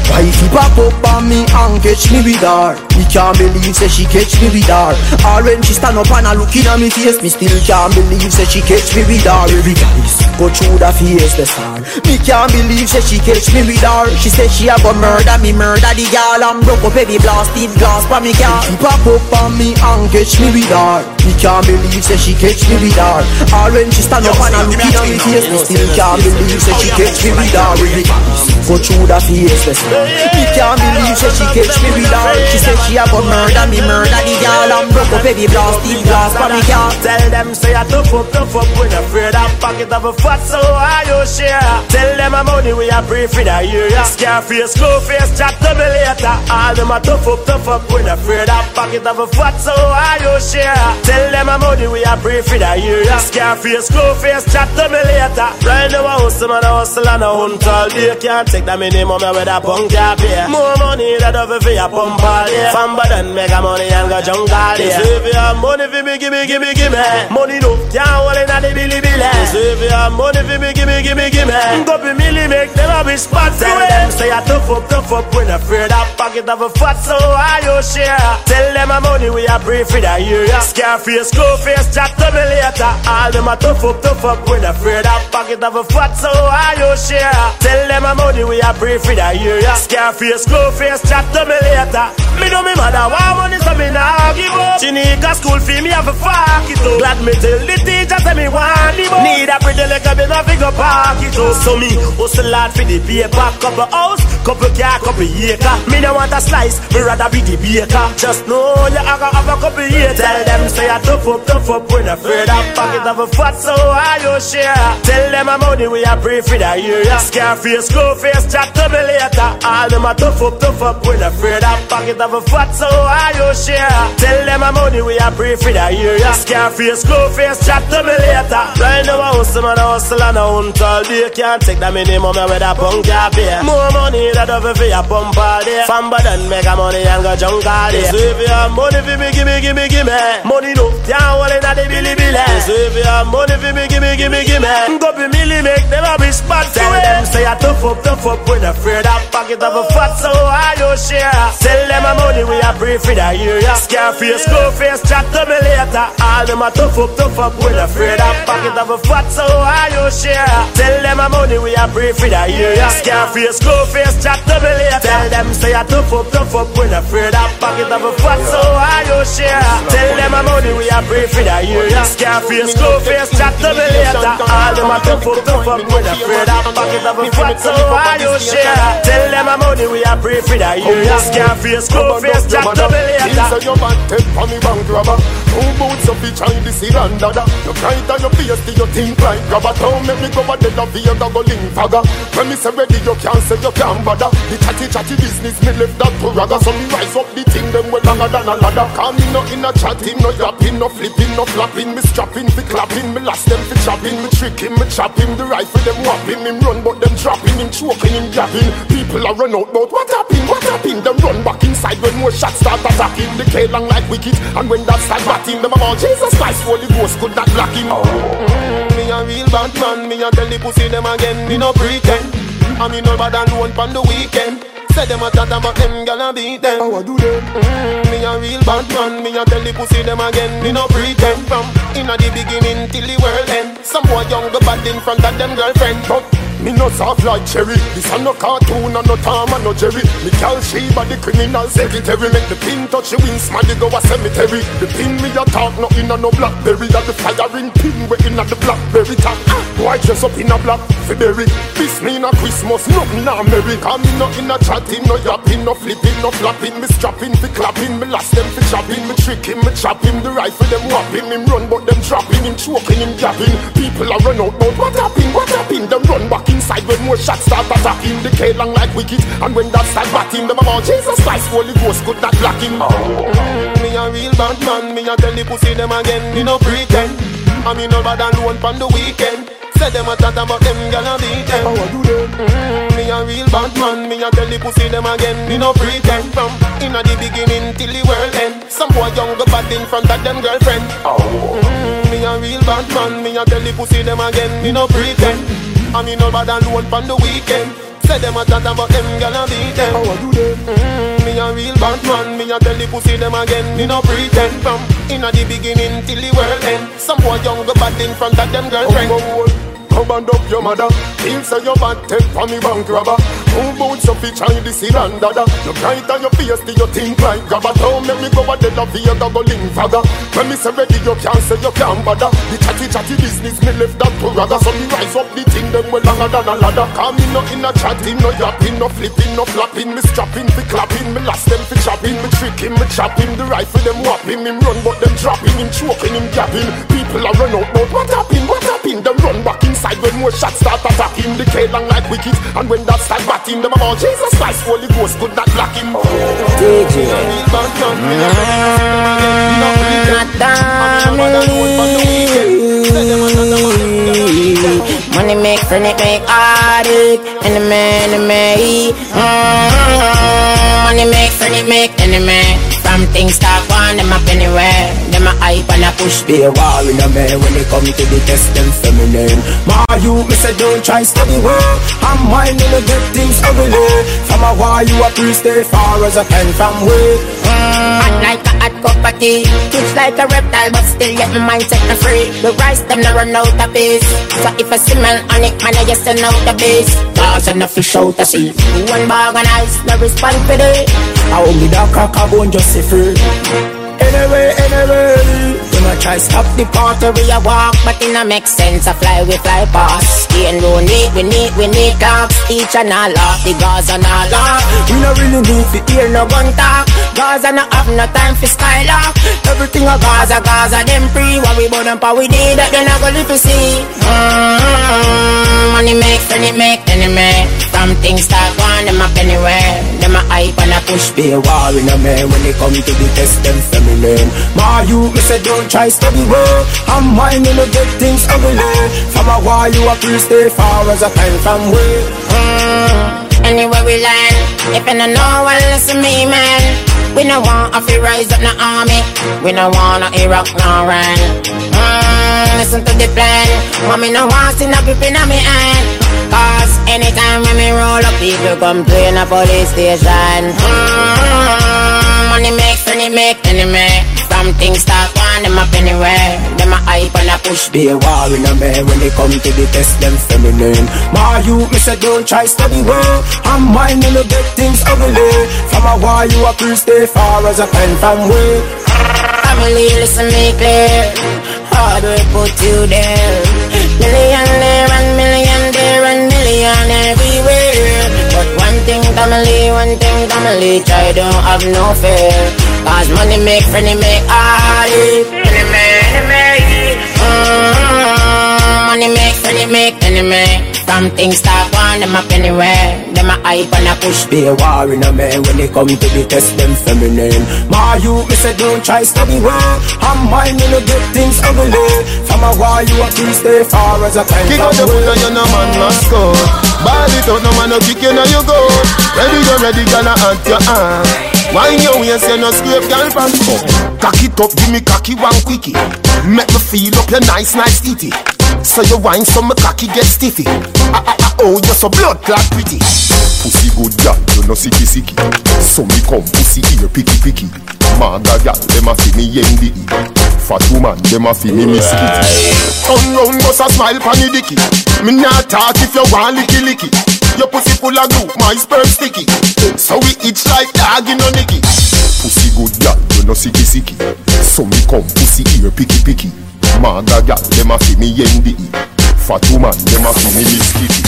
Wifey pop up on me and catch me with her. Me can't believe say she catch me with her. Or when she stand up and a looking at me face Me still can't believe say she catch me with her. Every guys go through the face the star. Me can't believe say she catch me with her. She say she a go murder me murder the girl. And broke up heavy blasted glass for me car. She pop up on me and catch me with her. Me can't believe say she catch me with her. Or when she stand up and a looking at me face Me still can't believe say she catch me with her. Every guys go through the face the star me can't believe say she catch me with her. She said she a go murder me, murder the girl. And broke up heavy blast, deep blast for me car. Tell them say I tough up, tough up. When afraid of pocket of a fat so I you share. Tell them my money we a pray for the year. Scarface, slow face, chat to me later. All them a tough up, tough up. When afraid of pocket of a fat so I you share. Tell them my money we a pray for the year. Scarface, slow face, chat to me later. Right now I hustle man, I hustle and I hunt all day. Can't take that minimum with a punk job pay More money that over for your pump all day. From button mega money and go junk all day. So if you have money for me, give me, give me, give me Money no, can't hold in the billy billy. So if you have money for me, give me, give me, give me mm, Go be milli make them a be spot Tell them say I tough up, tough up When afraid of pocket of a fat so I you share. Tell them my money we a pray for the year. Scarface, go face, chat to me later All them a tough up, tough up When afraid of pocket of a fat so I you share. Tell them my money we a pray for the year Scarface, go face, chat to me later. Me know me mother want money so me nah give up. Chinika school fee me have a fuck it up. Glad me tell the teacher say me want the book Need a pretty a bit of figure park it up. So me hustle hard for the paper. Couple house, couple car, couple acre. Me no want a slice, me rather be the baker. Just know you have a, have a couple years. Tell them say I tough up, tough up When afraid of pocket of a fat so I you share. Tell them my money we a pray for the year Scarface, go face, chat to me later All them a tough up, tough up When afraid of pocket of a fat so I you share. Tell them my money we a pray for the year Scarface, go face, chat to me later. Now I hustle man, I hustle and I hunt all day. Can't take the minimum with a punk can't More money that over for your pump all day. From button make a money and go junk all day. So if you have money for me, give me, give me, give me Money no, can't hold in the billy billy. So if you have money for me, give me, give me, give me Go be milli make them a be spot Tell them say I tough up, tough up When afraid of pocket of a fat so I you oh, share Tell them my money we a pray for the year Scarface, go face, chat to me later All them a tough up, tough up When afraid of pocket of a fat so why you oh, share? Tell them a money we are pray for the area. Scarface, glow face, chat double later. Tell them say I tough up, tough up, when afraid of pocket of a fat, so why you oh, share? Tell them a money we are pray for the area. Scarface, glow face, chat double later. All them a tough up, tough up, when afraid of pocket of a fat, so why you share? Tell them a money we are pray for that. the area. Scarface, glow face, chat double later. Say your man take for me bank robber. Two boots of the Chinese and dada. You and your face till you think like grabber Don't make me go a dead of the other go link fagger. When me say ready you can't say you can't bother. The chatty chatty business me left that to ragga. So me rise up the thing them well longer than a ladder. Call me no in a chatting, no yapping, no flipping, no flapping. Me strapping, fi clapping, me last them fi chopping. Me tricking, me chopping, the rifle them whopping Him run but them dropping, him choking, him gapping People are run out but what happened, what happened? Them run back inside when more shots start attacking. The K long like wicked and when that start batting Them about Jesus Christ, Holy Ghost could not block him? Mm, Me a real bad man, me a tell the pussy them again, me no pretend I me no bad alone pon the weekend. Say them a chat about them, gal a beat them. How I do them? Mm, me a real bad man, me a tell the pussy them again, me no pretend From inna the beginning till the world end. Some boy young go bad in front of them girlfriend. But me no soft like cherry. This a no cartoon and no Tom and no Jerry. Me call Sheba the criminal secretary. Make the pin touch the wings, man, you go a cemetery. The pin me a talk, no inna no blackberry. That the firing pin we inna the blackberry top. Why dress up in a black February This me inna Christmas, nothing na merry Cause me no inna chatting, no yapping, no flipping, no flapping. Me strapping, fi clapping, me last them fi chopping. Me tricking, me chopping, the rifle them whopping. Him run but them dropping, him choking, him gapping People a run out, but what happened, what happened? Them run back inside when more shots start attacking The K long like wicked And when that start batting Them about Jesus Christ Holy Ghost could not block him. Mm, Me a real bad man Me a tell the pussy them again Me no pretend. I me no bad alone pon the weekend. Say them a chat about them gonna beat them. How I do them? Mm, Me a real bad man Me a tell the pussy them again Me no pretend. From inna the beginning till the world end. Some boy young go bad in front of them girlfriend. Mm, Me a real bad man Me a tell the pussy them again Me no pretend I me no bad alone pon the weekend. Say them a chat about them gonna beat them. How I do them? Mm, Me a real bad man. Me a tell the pussy them again Me no pretend. From inna the beginning till the world end. Some boy young go bad in front of them girlfriend Come and up your mother. Feel say your bad for me bank robber. Two boots of each eye this and dada You bright on your face till you think like grabber? Don't make me go a dead of other go link fagger When me say ready you can't say you can't bother. The chatty chatty business me left that to ragga So me rise up the thing them well longer than a ladder. Cause me no in a chatting, no yapping, no flipping, no flapping. Me strapping, fi clapping, me last them fi chopping. Me tricking, me chopping, the rifle them whopping. Him run but them dropping, him choking, him gapping. People a run out but what happened, what happened? Them run back inside when more shots start attacking. The K long like wicked and when that start batting Them about Jesus Christ, Holy Ghost could not block him. DJ Money make friend it make heartache Enemy, enemy. Mm. Money make friend it make enemy From things start one, them up anywhere. Them a hype and a push. Be a war in a man when it come to the test them feminine. My you, me say don't try study work I'm mine to get things ugly From a war you a priest stay far as I can from way. Hot like a hot cup of tea. Twitch like a reptile but still yet my mind set free. The rice them no run out of peace So if I smell on it man I just send out the beast. Cause enough fish out to sea. One bag of ice no respond for it I hold me that crack I just say free. Anyway, anyway You might try stop the party a walk. But it no make sense I fly we fly past. Ain't no need, we need, we need talks Each and all off the gauze and all off We no really need to hear no gun talk. Gaza no have no time for skylark Everything a Gaza, Gaza them free. What we burn up, we need that They not go live to see. Mm-hmm. Money make, it make, enemy From things start going, them up anywhere Them a hype and a push Be a war in a man when it come to the test them feminine My you, me say don't try study work I'm mine to get things ugly From a war you a priest stay far as I can from way mm, Anywhere we land If you don't know, well listen me man we no want to fi rise up no army. We no want no Iraq no run. Mm, listen to the plan. Mommy no want to no grip in me hand. Cause anytime when me roll up, people complain a police station. Mm, money make, money make, enemy. From things start one, them up anywhere. Them a hype and a push. Be a war in a man when they come to the test, them feminine. My you, say don't try study well. I'm mine, you get things ugly. From a war, you a priest, stay far as a pen from way. Family, listen me clear. Hard work put you there. Million there and million there and everywhere. But one thing, family, one thing, family, try don't have no fear. Cause money make, friendly make, all make, friendly make, enemy. Some things start on them up anywhere. Them a hype and a push. Be a war in a man when they come to the test them feminine. My you, me say don't try study well. I'm mine, you know get things ugly. From a war you a please stay far as a time. Kick out the foot and you no man must go. Ball it out, no man no kick you now you go. Ready, you ready, gonna hunt your hand. Wine your waist, you no scrape girl pants up. Cock it up, give me cocky one quickie. Make me feel up your nice, nice titty. So you wine so my cocky get stiffy. Ah, ah, ah, oh, you're so blood clot pretty. Pussy good girl, you no sicky sicky. So me come pussy ear picky picky. Maga girl, dem a fi me yendi. Fat woman, dem a fi me miss Come round, bust a smile pon the dicky. Me not talk if you want licky licky. Your pussy full of glue, my sperm sticky. So we itch like dog in a nicky. Pussy good girl, you no sicky sicky. So me come pussy ear picky picky. Maga gal, dem a fi me yendi Fat woman, dem a fi me miss kitty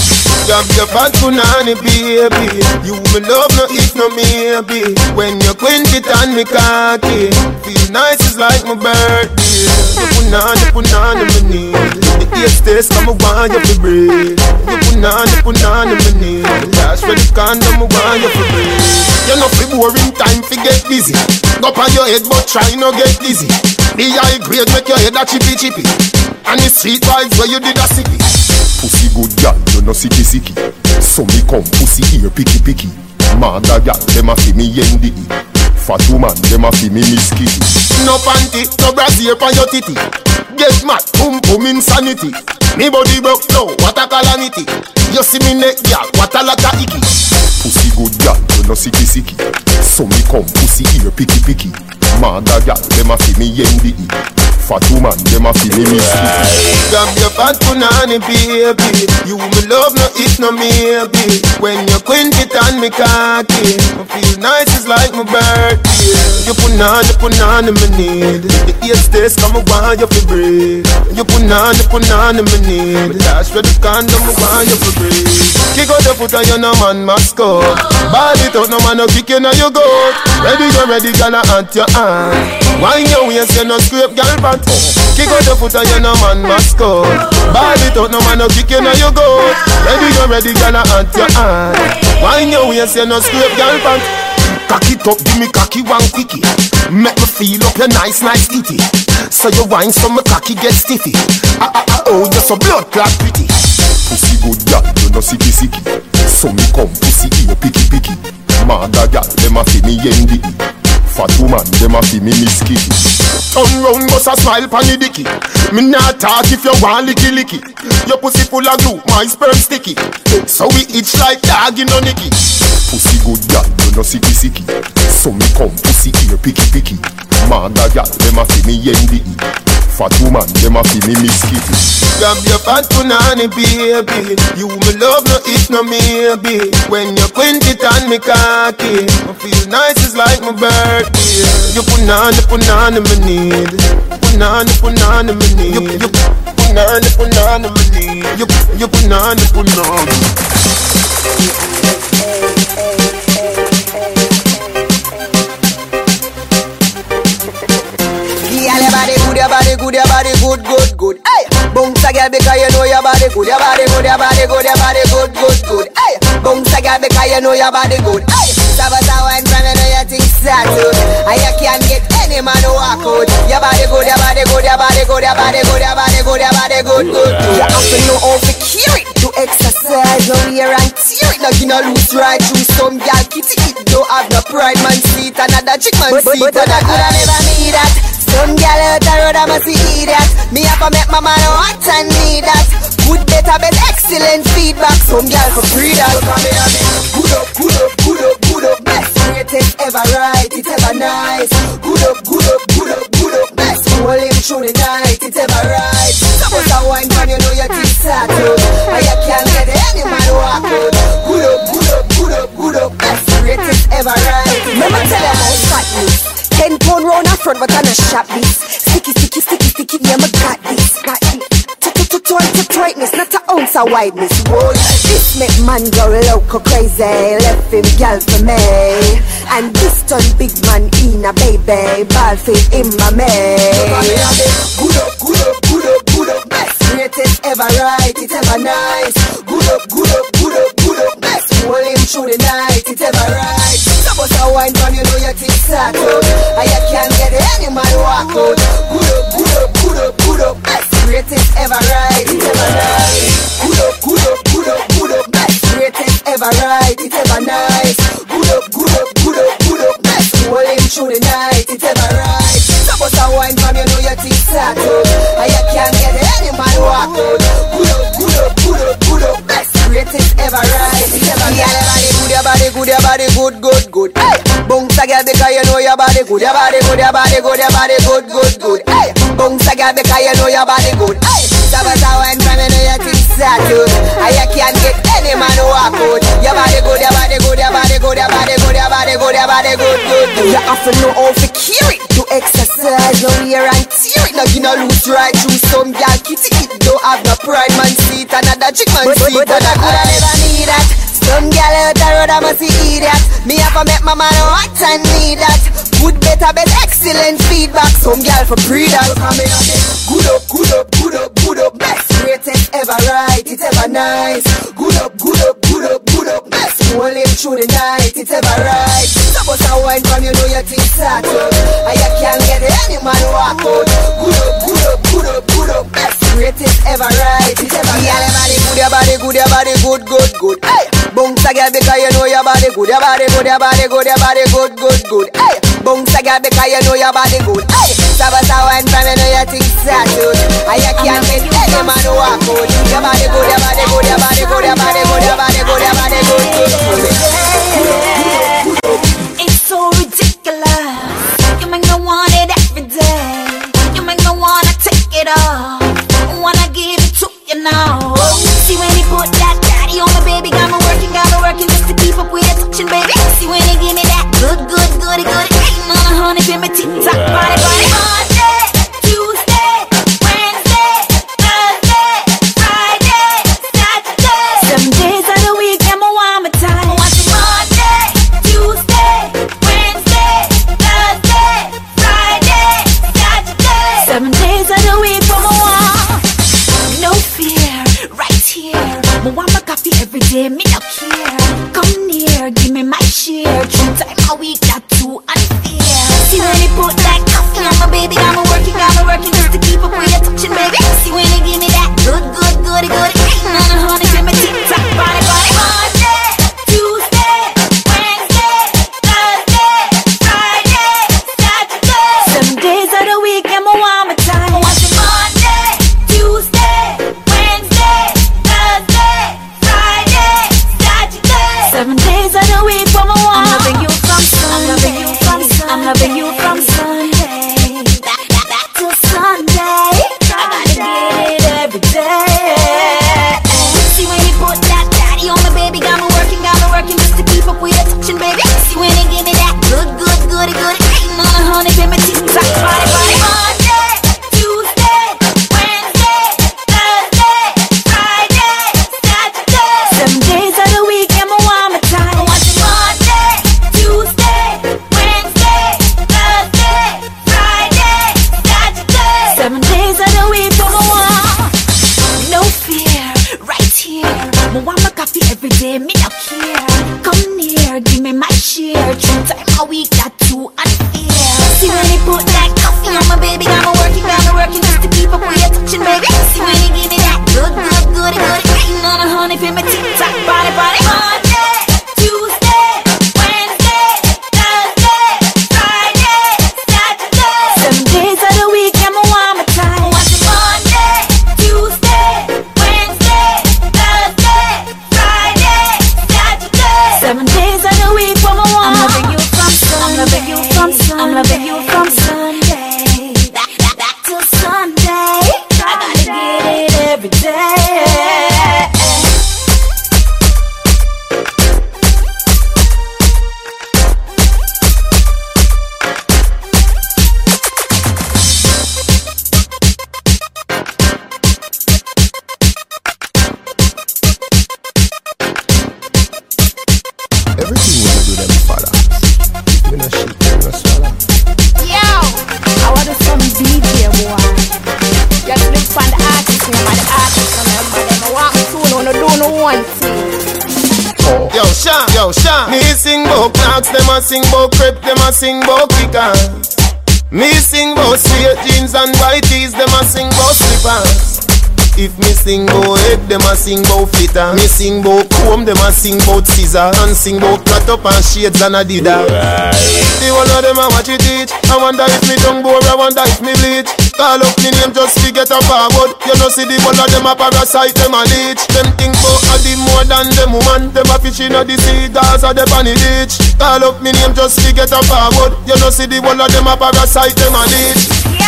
Grab your fat punani baby. You me love no if no maybe. When you quint it on me cocky. Feel nice, it's like my birthday. You punani, punani me need The taste taste, come want you fi breathe. You punani, punani me need The last for the condom, I want you fi breathe. You're know fi boring time fi get busy. Go on your head but try no get dizzy the high grade make your head a chippy chippy. And the street vibes where you did a sippy. Pussy good gal, you no sicky sicky. So me come pussy ear picky picky. Mother gal, dem a fi me yendi Fat woman, dem a fi me miss kitty. No panty, no brassiere pon your titty. Get mad, boom boom insanity. Me body broke now, what a calamity. You see me neck gal, what a lot of icky. Pussy good gal, you no sicky sicky. So me come pussy ear picky picky Mother gal, dem a fi me yendi Fat woman, dem a fi me Grab your fat punani baby. You me love no if no maybe. When you quint it on me cocky I feel nice, it's like my birthday. You punani, punani me need. The eight days come I want you fi breathe You punani, punani me need. The last for the condom I want you fi breathe Kick out the foot and you no man go Ball it out, no man no kick you now you go Ready, you ready, gonna hunt your hand Wine your waist, you no scrape girl pant Kick out the foot and you no man must go Ball it out, no man no kick you now you go Ready, you ready, gonna hunt your hand. Wine your waist, you no scrape girl pant. Cock it up, give me cocky one quickie. Make me feel up your nice, nice titty So you wine so my cocky get stiffy. Ah ah ah oh, you're so blood clot pretty. Pussy good girl, you no sicky sicky So me come pussy ear picky picky. Mother girl, dem a fi me yendi Fat woman, dem a fi me miss kitty Turn round, bust a smile pon the dicky. Me not talk if you want licky licky. Your pussy full of glue, my sperm sticky. So we itch like dog in a nicky. Pussy good girl, you no sicky sicky. So me come pussy ear picky picky. Mother girl, dem a fi me yendi Fat woman, dem a fi me miss kitty Grab your fat punani baby. You me love no if no maybe. When you quint it on me cocky I feel nice, it's like my birthday. You punani, punani me need. Punani, punani me need. You, you punani, punani me need. You, you punani, punani Girl, your body good, your body good, good, good. Hey, bounce a girl because you know your body good, your body good, your body good, your body good, good, good. Hey, bounce a girl because you know your body good. Hey, Sabata wine from you know your things settled. And you can't get any man to walk out. Your body good, your body good, your body good, your body good, your body good, your body good, good, good. You have to know how to cure it, exercise, no wear and tear it. You know lose right through some girl kitty it. Don't have no pride man seat, another chick man But- but- seat. but And I coulda never need that. Some girl out the road, I must see that. Me have to make my man hot and need that. Good, better, but excellent feedback. Some girl for free that. Good up, good up, good up, good up. Best greatest ever right, it's ever nice. Good up, good up, good up, good up. Well, in through the night, it's ever right. Put I wine down, you know you your teeth tattooed. you can't get any man walk out. Good up, good up, good up, good up. That's the greatest ever right. Remember, tell them I'm fat. Ten pound round a front, but I'm a sharp beast. Ounce of wideness. Whoa, this make man go loco crazy. Left him gal for me. And this turn big man in a baby. Ball fit in my man. Good up, good up, good up, good up. Best greatest ever right, it's ever nice. Good up, good up, good up, good up. Best hold him through the night, it's ever right. Suppose I wine from you know your things out. And you can't get any man walk out. Good up, good up, good up, good up. Best greatest ever right, it's ever nice. Good up, good up, good up, good up. Best greatest ever right, it's ever nice. Good up, good up, good up, good up. Best him through the night, it's ever right. Suppose I wine from you know your start out. And you can't get any man walk out. Good up, good up, good up, good up. Best greatest ever right, it's ever nice. Your body good, your body good, good, good. Bounce a girl because you know your body good, your body good, your body good, your body good, good, good. Hey, bounce a girl because you know your body good. Hey, Sabasa wine from know your out. And can't get any man who walk out. Your body good, your body good, your body good, your body good, your body good, your body good, good, good. You have to know how to carry it, to exercise, no wear and tear it. Now you know lose right through some girl kitty it. Don't have no pride man seat, another chick man seat. But, but, I coulda never need that. Some gal out the road, I must see idiot. Me have to make my man hot and need that. Good, better, best, excellent feedback. Some gal for pre that. Good up, good up, good up, good up. Best, greatest ever right, it's ever nice. Good up, good up, good up, good up. Best, hold him through the night, it's ever right. Suppose I wine from you know your things start up. And you can't get any man walk out. Good up, good up, good up, good up. Best, greatest ever right, it's ever nice. Yeah, body good, your body good, your body good, good, good. Hey, bounce a girl because you know your body good, your body good, your body good, your body good, good, good. Hey, bounce a girl because you know your body good. Hey, sabasa wine from you know your things out. And you can't get any man walk out. Your body good, your body good, your body good, your body good, your body good, your body good, good, good. Bout flitter. Me sing bout comb, them a sing bout scissor. And sing bout cut up and shades and adidas. The one of them a watch it teach. I wonder if me tongue bore, I wonder if me bleach. Call up me name just to get a forward. You know see the one of them a parasite, them a leech. Them think bout a the more than them woman. Them a fish in the sea, the on the beach. Call up me name just to get a forward. You know see the one of them a parasite, them a leech.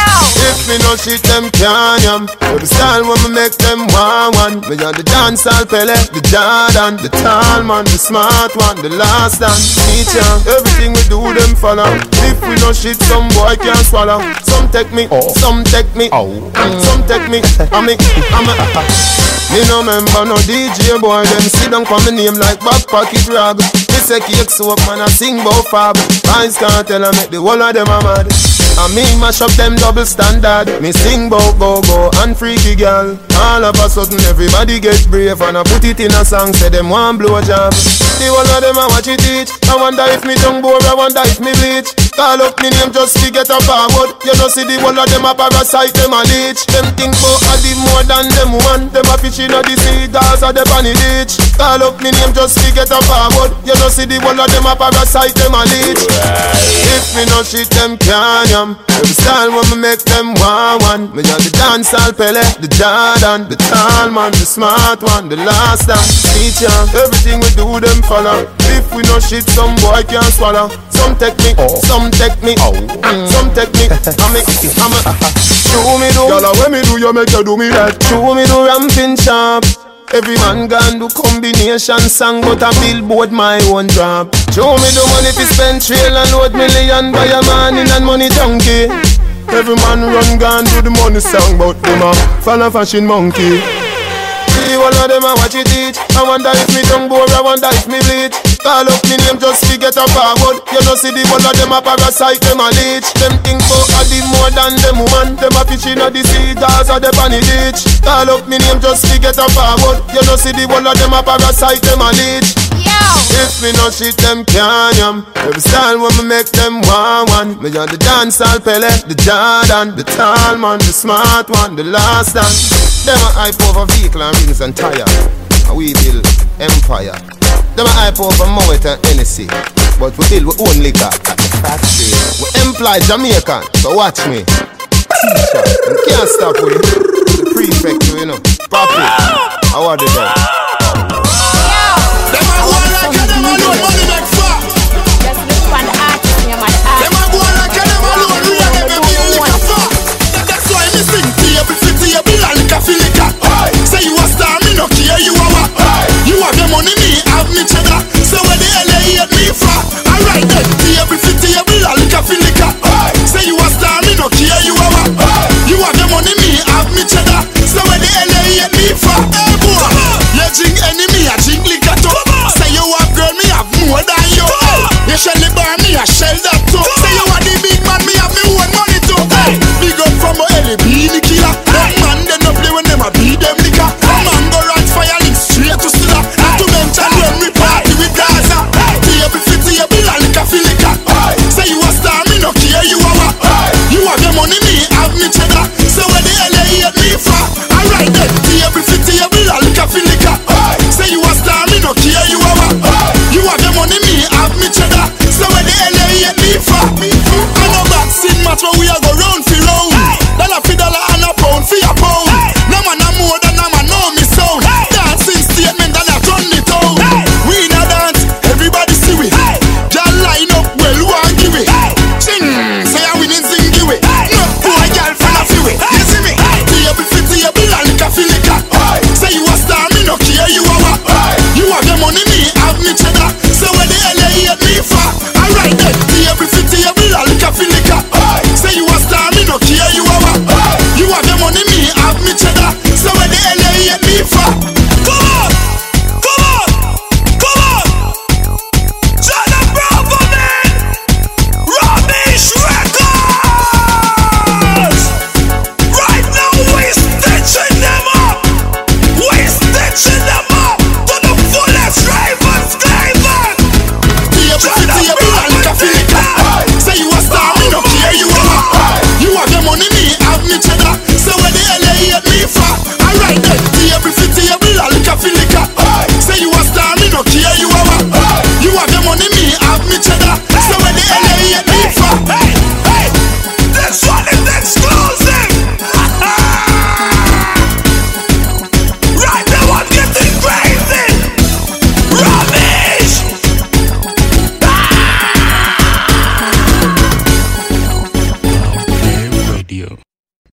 If me no shit, them can yam. Every style when me make them one one. Me on the dance hall Pele, the Jordan, the tall man, the smart one, the last dance teacher. Everything we do, them follow. If we no shit, some boy can't swallow. Some take me, oh. some take me, oh. some take me. I me, I'm a. Me no member no DJ boy, them sit down for me name like back pocket rag. Me say cake soap man, I sing bout fab. Eyes can't tell I make the whole of them a mad. I me mash up them double standard. Me sing bout go go and freaky girl. All of a sudden everybody get brave and I put it in a song. Say them one blow job. The whole of them I watch it teach. I wonder if me tongue bore, I wonder if me bleach. Call up me name just to get a forward. You know see the whole of them a parasite, them a leech. Them think bout a the more than them one. Them a fish in a the sea, Gaza the bunny ditch. Call up me name just to get a forward. You know see the whole of them a parasite, them a leech. If me no shit, them can Every style when me make them one one. Me on the dance hall Pele, the Jordan, the tall man, the smart one, the last dance teacher. Everything we do, them follow. If we no shit, some boy can't swallow. Some take me, some take me, mm, some me. I'm a, I'm a. Show me do, Girl, when me do, you make you do me that. show me do ramping sharp. Every man can do combination song, but a billboard my own drop. Show me the money to spend trail and load million by a man in and money junkie. Every man run gun do the money song, but them a a fashion monkey. See all of them a watch it teach. I wonder if me tongue bore, I wonder if me bleach. Call up me name just to get a forward. You know see the whole of them a parasite, them a leech. Them think bout a the more than them woman. Them a fish in a the sea, Gaza the bunny ditch. Call up me name just to get a forward. You know see the whole of them a parasite, them a leech. If me no shit, them can yam. Every style when me make them one one. Me on the dance hall Pele, the Jordan, the tall man, the smart one, the last dance. Them a hype over vehicle and rims and tire. And we build empire. Them a hype over Moet and Hennessy. But we build our own liquor at the factory. We employ Jamaican, so watch me. You can't stop we. Prefect, you know. Papi, how are they doing? Them a like a have me cheddar. So where the LA hit me from? Alright then, table for table, I lick a feel liquor. Say you a star, me no care, you a what? You have the money, me have me cheddar. So where the